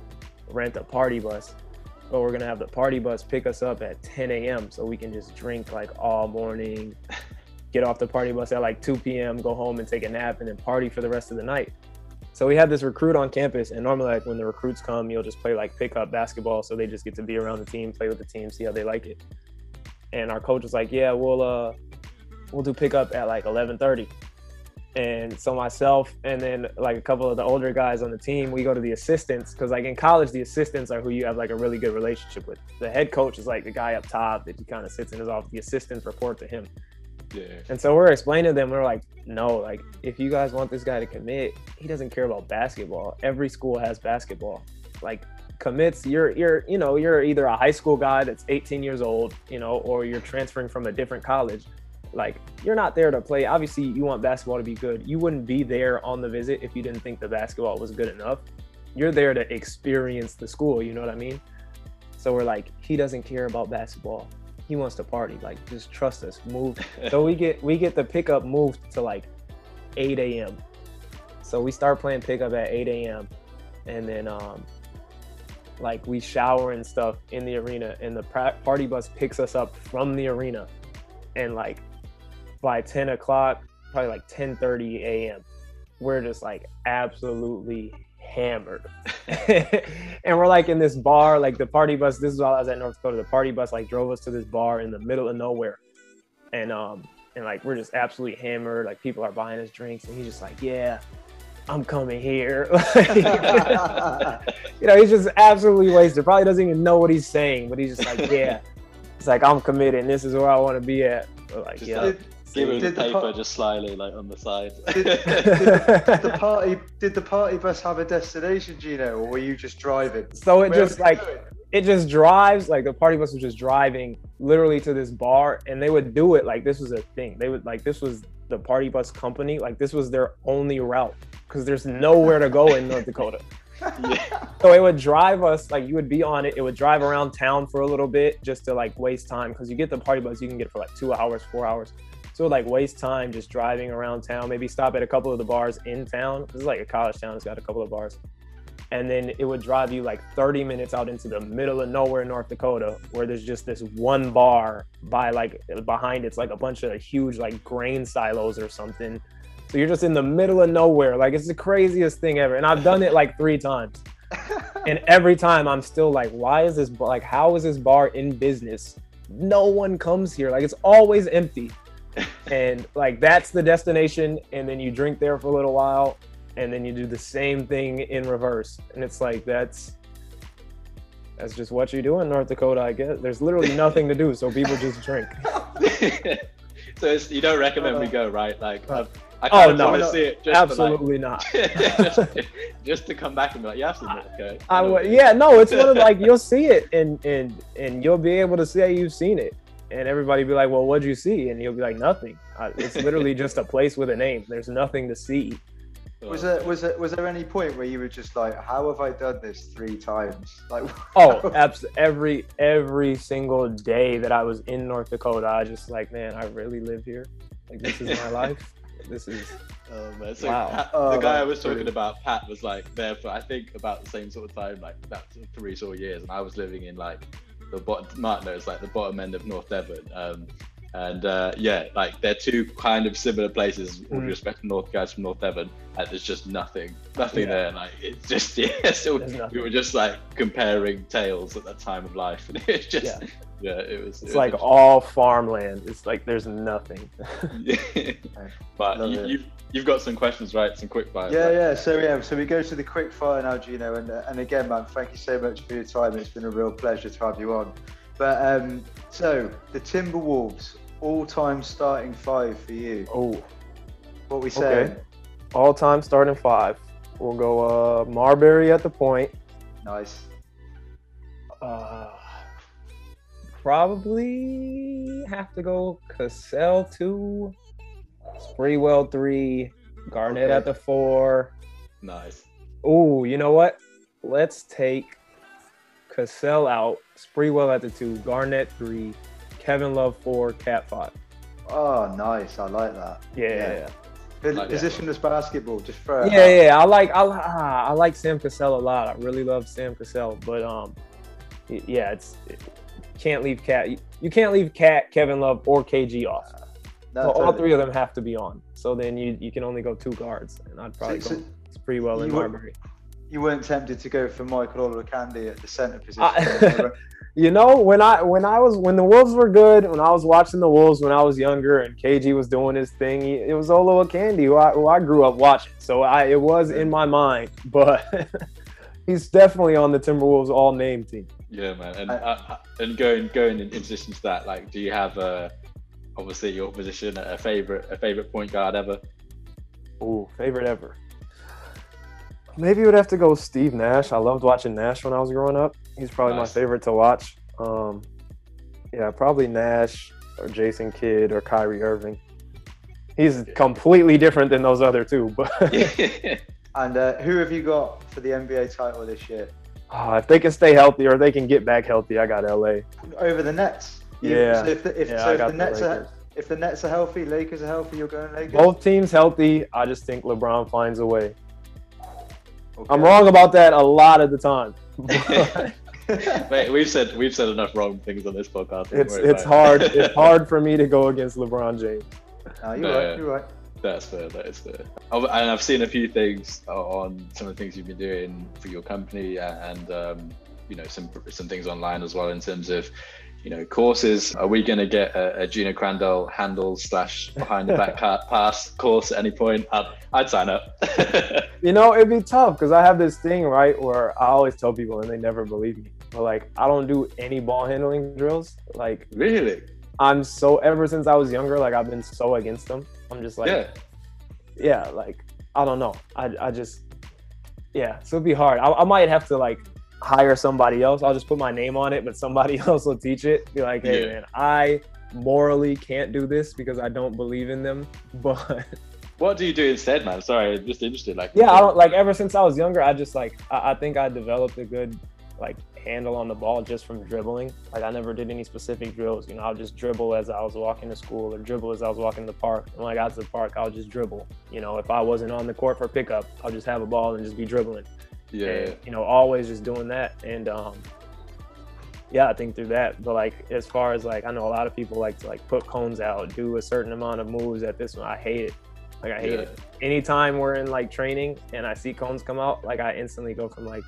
rent a party bus but we're gonna have the party bus pick us up at 10 a.m. so we can just drink like all morning, get off the party bus at like 2 p.m., go home and take a nap, and then party for the rest of the night. So we had this recruit on campus, and normally, like when the recruits come, you'll just play like pickup basketball, so they just get to be around the team, play with the team, see how they like it. And our coach was like, "Yeah, we'll uh, we'll do pickup at like 11:30." And so myself and then like a couple of the older guys on the team, we go to the assistants because like in college, the assistants are who you have like a really good relationship with. The head coach is like the guy up top that he kind of sits in his office. The assistants report to him. Yeah. And so we're explaining to them, we're like, no, like if you guys want this guy to commit, he doesn't care about basketball. Every school has basketball. Like commits, you're you're you know you're either a high school guy that's 18 years old, you know, or you're transferring from a different college. Like you're not there to play. Obviously, you want basketball to be good. You wouldn't be there on the visit if you didn't think the basketball was good enough. You're there to experience the school. You know what I mean? So we're like, he doesn't care about basketball he wants to party. Like, just trust us. Move. so we get we get the pickup moved to like 8 a.m. So we start playing pickup at 8 a.m. and then um like we shower and stuff in the arena, and the party bus picks us up from the arena, and like by 10 o'clock, probably like 10:30 a.m. We're just like absolutely hammered. and we're like in this bar, like the party bus. This is while I was at North Dakota. The party bus like drove us to this bar in the middle of nowhere. And um and like we're just absolutely hammered. Like people are buying us drinks, and he's just like, Yeah, I'm coming here. you know, he's just absolutely wasted. Probably doesn't even know what he's saying, but he's just like, Yeah. It's like I'm committed and this is where I want to be at. Like, just yeah. Give him the paper the just slyly, like on the side. Did, did, did, the party did the party bus have a destination, Gino, or were you just driving? So it Where just like it just drives like the party bus was just driving literally to this bar, and they would do it like this was a thing. They would like this was the party bus company, like this was their only route because there's nowhere to go in North Dakota. yeah. So it would drive us like you would be on it. It would drive around town for a little bit just to like waste time because you get the party bus, you can get it for like two hours, four hours. So like waste time just driving around town, maybe stop at a couple of the bars in town. This is like a college town, it's got a couple of bars. And then it would drive you like 30 minutes out into the middle of nowhere, in North Dakota, where there's just this one bar by like behind it's like a bunch of huge like grain silos or something. So you're just in the middle of nowhere. Like it's the craziest thing ever. And I've done it like three times. and every time I'm still like, why is this like how is this bar in business? No one comes here. Like it's always empty and like that's the destination and then you drink there for a little while and then you do the same thing in reverse and it's like that's that's just what you do in north dakota i guess there's literally nothing to do so people just drink so you don't recommend uh, we go right like uh, I kind oh, of no, want to see it. absolutely like, not. just, just, to come back and be like, yeah, I've okay. I, I yeah, no, it's one of like you'll see it and and and you'll be able to say you've seen it and everybody be like, "Well, what'd you see?" And he'll be like, "Nothing. It's literally just a place with a name. There's nothing to see." Was there was there was there any point where you were just like, "How have I done this three times?" Like, oh, abs- every every single day that I was in North Dakota, I just like, man, I really live here. Like, this is my life. This is. Oh man! So wow. Pat, oh, the oh, guy I was talking about, Pat, was like there for I think about the same sort of time, like that three sort of years, and I was living in like the bottom. Martin knows like the bottom end of North Devon. Um, and uh, yeah, like they're two kind of similar places. With mm. respect to North guys from North Devon, and there's just nothing, nothing yeah. there. Like it's just yeah. So we were just like comparing tales at that time of life, and it's just yeah, yeah it was. It's it was like all farmland. It's like there's nothing. but you, you've you've got some questions, right? Some quick fire. Yeah, right? yeah. So yeah, so we go to the quick fire now, Gino, and uh, and again, man, thank you so much for your time. It's been a real pleasure to have you on. But um, so the Timberwolves all-time starting five for you. Oh, what we say? Okay. All-time starting five. We'll go uh, Marbury at the point. Nice. Uh, probably have to go Cassell two. Sprewell three, Garnett okay. at the four. Nice. Oh, you know what? Let's take Cassell out, Sprewell at the two, Garnett three, Kevin Love four, Cat five. Oh, nice. I like that. Yeah. yeah. yeah. Like Positionless basketball, just throw Yeah, out. yeah. I like I, ah, I like Sam Cassell a lot. I really love Sam Cassell, but um, yeah, it's it, can't leave Cat. You can't leave Cat, Kevin Love, or KG off. No, so totally. all three of them have to be on. So then you you can only go two guards, and I'd probably so, go. well and Marbury. You weren't tempted to go for Michael Olowokandi at the center position. I, you know, when I when I was when the Wolves were good, when I was watching the Wolves when I was younger, and KG was doing his thing, he, it was Olowokandi who I, who I grew up watching. So I it was in my mind, but he's definitely on the Timberwolves all name team. Yeah, man, and uh, and going going in addition to that, like, do you have a obviously your position a favorite a favorite point guard ever? Oh, favorite ever. Maybe it would have to go Steve Nash. I loved watching Nash when I was growing up. He's probably nice. my favorite to watch. Um, yeah, probably Nash or Jason Kidd or Kyrie Irving. He's completely different than those other two. But and uh, who have you got for the NBA title this year? Uh, if they can stay healthy or they can get back healthy, I got LA over the Nets. Yeah. So if the, if, yeah, so if the Nets the are if the Nets are healthy, Lakers are healthy, you're going Lakers. Both teams healthy. I just think LeBron finds a way. Okay. I'm wrong about that a lot of the time. Wait, we've said we've said enough wrong things on this podcast. It's it's hard it's hard for me to go against LeBron James. No, you're no, right. You're right. That's fair. That is fair. And I've seen a few things on some of the things you've been doing for your company, and um, you know some some things online as well in terms of you know, courses. Are we going to get a, a Gino Crandall handle slash behind the back pass course at any point? I'd, I'd sign up. you know, it'd be tough because I have this thing, right, where I always tell people and they never believe me. But like, I don't do any ball handling drills. Like, really? I'm so, ever since I was younger, like, I've been so against them. I'm just like, yeah, yeah like, I don't know. I, I just, yeah, so it'd be hard. I, I might have to like hire somebody else. I'll just put my name on it, but somebody else will teach it. Be like, hey yeah. man, I morally can't do this because I don't believe in them. But what do you do instead, man? Sorry, I'm just interested. Like, yeah, I don't like. Ever since I was younger, I just like I, I think I developed a good like handle on the ball just from dribbling. Like I never did any specific drills. You know, I'll just dribble as I was walking to school or dribble as I was walking to the park. And when I got to the park, I'll just dribble. You know, if I wasn't on the court for pickup, I'll just have a ball and just be dribbling. Yeah. And, you know, always just doing that. And um yeah, I think through that. But like as far as like I know a lot of people like to like put cones out, do a certain amount of moves at this one. I hate it. Like I hate yeah. it. Anytime we're in like training and I see cones come out, like I instantly go from like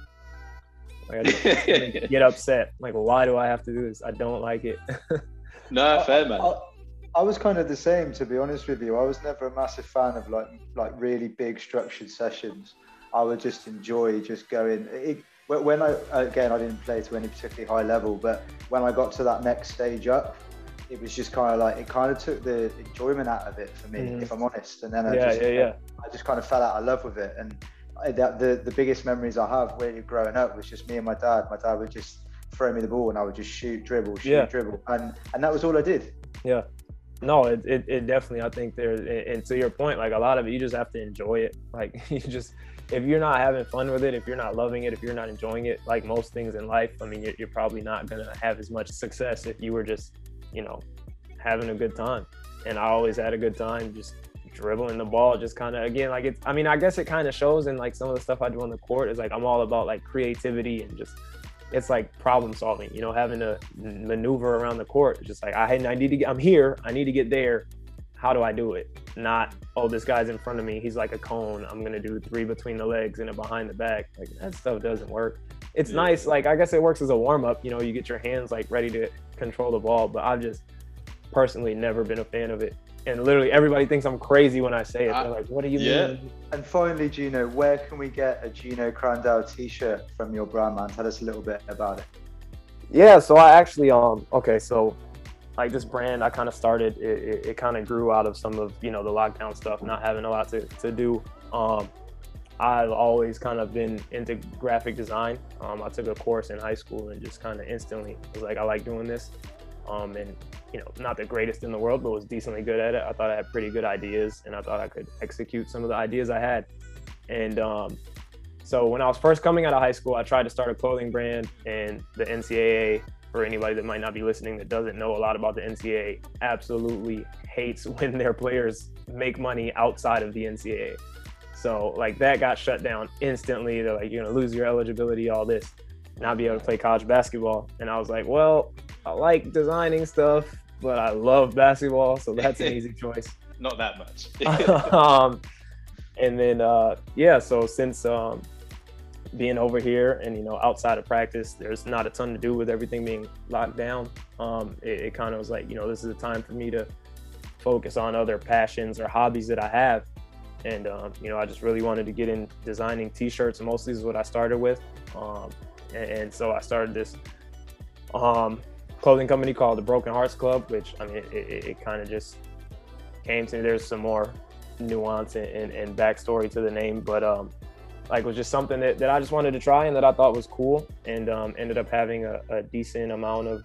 like I get upset. Like, why do I have to do this? I don't like it. no, fair man. I, I, was kind of the same, to be honest with you. I was never a massive fan of like like really big structured sessions. I would just enjoy just going. It, when I again, I didn't play to any particularly high level, but when I got to that next stage up, it was just kind of like it kind of took the enjoyment out of it for me, mm. if I'm honest. And then I yeah, just, yeah, yeah. I just kind of fell out of love with it. And that the the biggest memories I have really growing up was just me and my dad. My dad would just throw me the ball and I would just shoot, dribble, shoot, yeah. dribble, and and that was all I did. Yeah. No, it, it, it definitely. I think there, and to your point, like a lot of it, you just have to enjoy it. Like you just if you're not having fun with it, if you're not loving it, if you're not enjoying it, like most things in life, I mean, you're, you're probably not gonna have as much success if you were just, you know, having a good time. And I always had a good time, just dribbling the ball, just kind of again, like it's. I mean, I guess it kind of shows in like some of the stuff I do on the court is like I'm all about like creativity and just it's like problem solving, you know, having to maneuver around the court. Just like I, I need to get, I'm here, I need to get there how do I do it? Not, oh, this guy's in front of me. He's like a cone. I'm going to do three between the legs and a behind the back. Like that stuff doesn't work. It's yeah. nice. Like, I guess it works as a warm up. You know, you get your hands like ready to control the ball, but I've just personally never been a fan of it. And literally everybody thinks I'm crazy when I say it. They're like, what do you yeah. mean? And finally, Gino, where can we get a Gino Crandall t-shirt from your brand, man? Tell us a little bit about it. Yeah, so I actually um okay, so like this brand I kind of started it, it, it kind of grew out of some of you know the lockdown stuff not having a lot to, to do. Um, I've always kind of been into graphic design. Um, I took a course in high school and just kind of instantly was like I like doing this. Um, and you know not the greatest in the world but was decently good at it. I thought I had pretty good ideas and I thought I could execute some of the ideas I had. And um, so when I was first coming out of high school I tried to start a clothing brand and the NCAA for anybody that might not be listening that doesn't know a lot about the NCAA, absolutely hates when their players make money outside of the NCAA. So like that got shut down instantly. They're like, you're gonna lose your eligibility, all this, not be able to play college basketball. And I was like, well, I like designing stuff, but I love basketball, so that's an easy choice. Not that much. um, and then uh, yeah, so since um, being over here and you know outside of practice, there's not a ton to do with everything being locked down. Um, it, it kind of was like you know this is a time for me to focus on other passions or hobbies that I have. And um, you know, I just really wanted to get in designing T-shirts, mostly is what I started with. Um, and, and, so I started this um, clothing company called the Broken Hearts Club, which I mean, it, it, it kind of just came to me. There's some more nuance and, and, and backstory to the name, but um, like was just something that, that I just wanted to try and that I thought was cool, and um, ended up having a, a decent amount of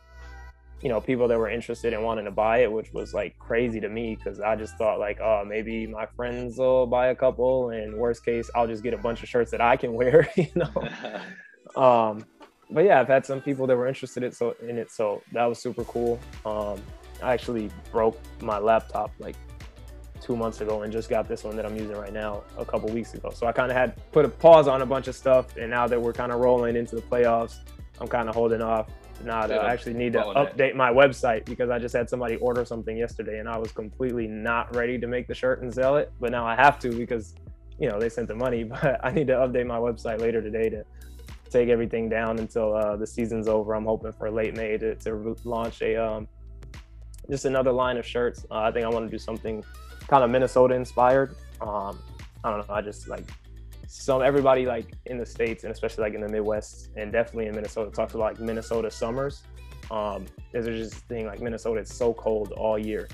you know people that were interested in wanting to buy it which was like crazy to me because i just thought like oh maybe my friends will buy a couple and worst case i'll just get a bunch of shirts that i can wear you know? Um but yeah i've had some people that were interested in so in it so that was super cool. Um i actually broke my laptop like two months ago and just got this one that i'm using right now a couple weeks ago so i kind of had put a pause on a bunch of stuff and now that we're kind of rolling into the playoffs i'm kind of holding off not I actually need to update my website because I just had somebody order something yesterday and I was completely not ready to make the shirt and sell it. But now I have to because, you know, they sent the money. But I need to update my website later today to take everything down until uh, the season's over. I'm hoping for late May to, to launch a um, just another line of shirts. Uh, I think I want to do something kind of Minnesota inspired. Um, I don't know. I just like some everybody like in the states and especially like in the Midwest and definitely in Minnesota talks about like Minnesota summers. Um, there's just this thing like Minnesota, it's so cold all year.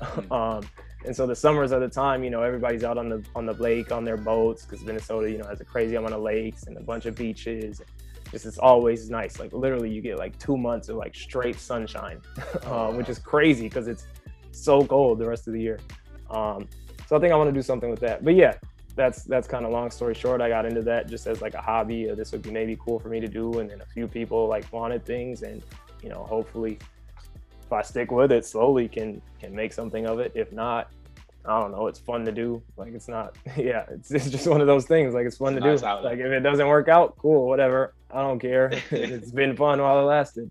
Mm. um, and so the summers are the time, you know, everybody's out on the on the lake on their boats because Minnesota, you know, has a crazy amount of lakes and a bunch of beaches. Just it's always nice. Like literally, you get like two months of like straight sunshine, um, which is crazy because it's so cold the rest of the year. Um, so I think I want to do something with that. But yeah, that's that's kind of long story short. I got into that just as like a hobby. this would be maybe cool for me to do, and then a few people like wanted things, and you know, hopefully, if I stick with it, slowly can can make something of it. If not, I don't know. It's fun to do. Like it's not. Yeah, it's, it's just one of those things. Like it's fun it's to nice do. Outlet. Like if it doesn't work out, cool, whatever. I don't care. it's been fun while it lasted.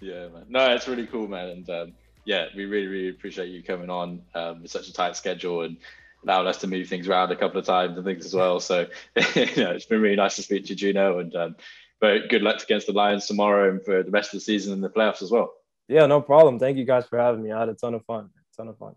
Yeah, man. No, it's really cool, man. And um, yeah, we really, really appreciate you coming on um, with such a tight schedule and allowed us to move things around a couple of times and things as well. So, you know, it's been really nice to speak to Gino and um, but good luck against the Lions tomorrow and for the rest of the season and the playoffs as well. Yeah, no problem. Thank you guys for having me. I had a ton of fun. A ton of fun.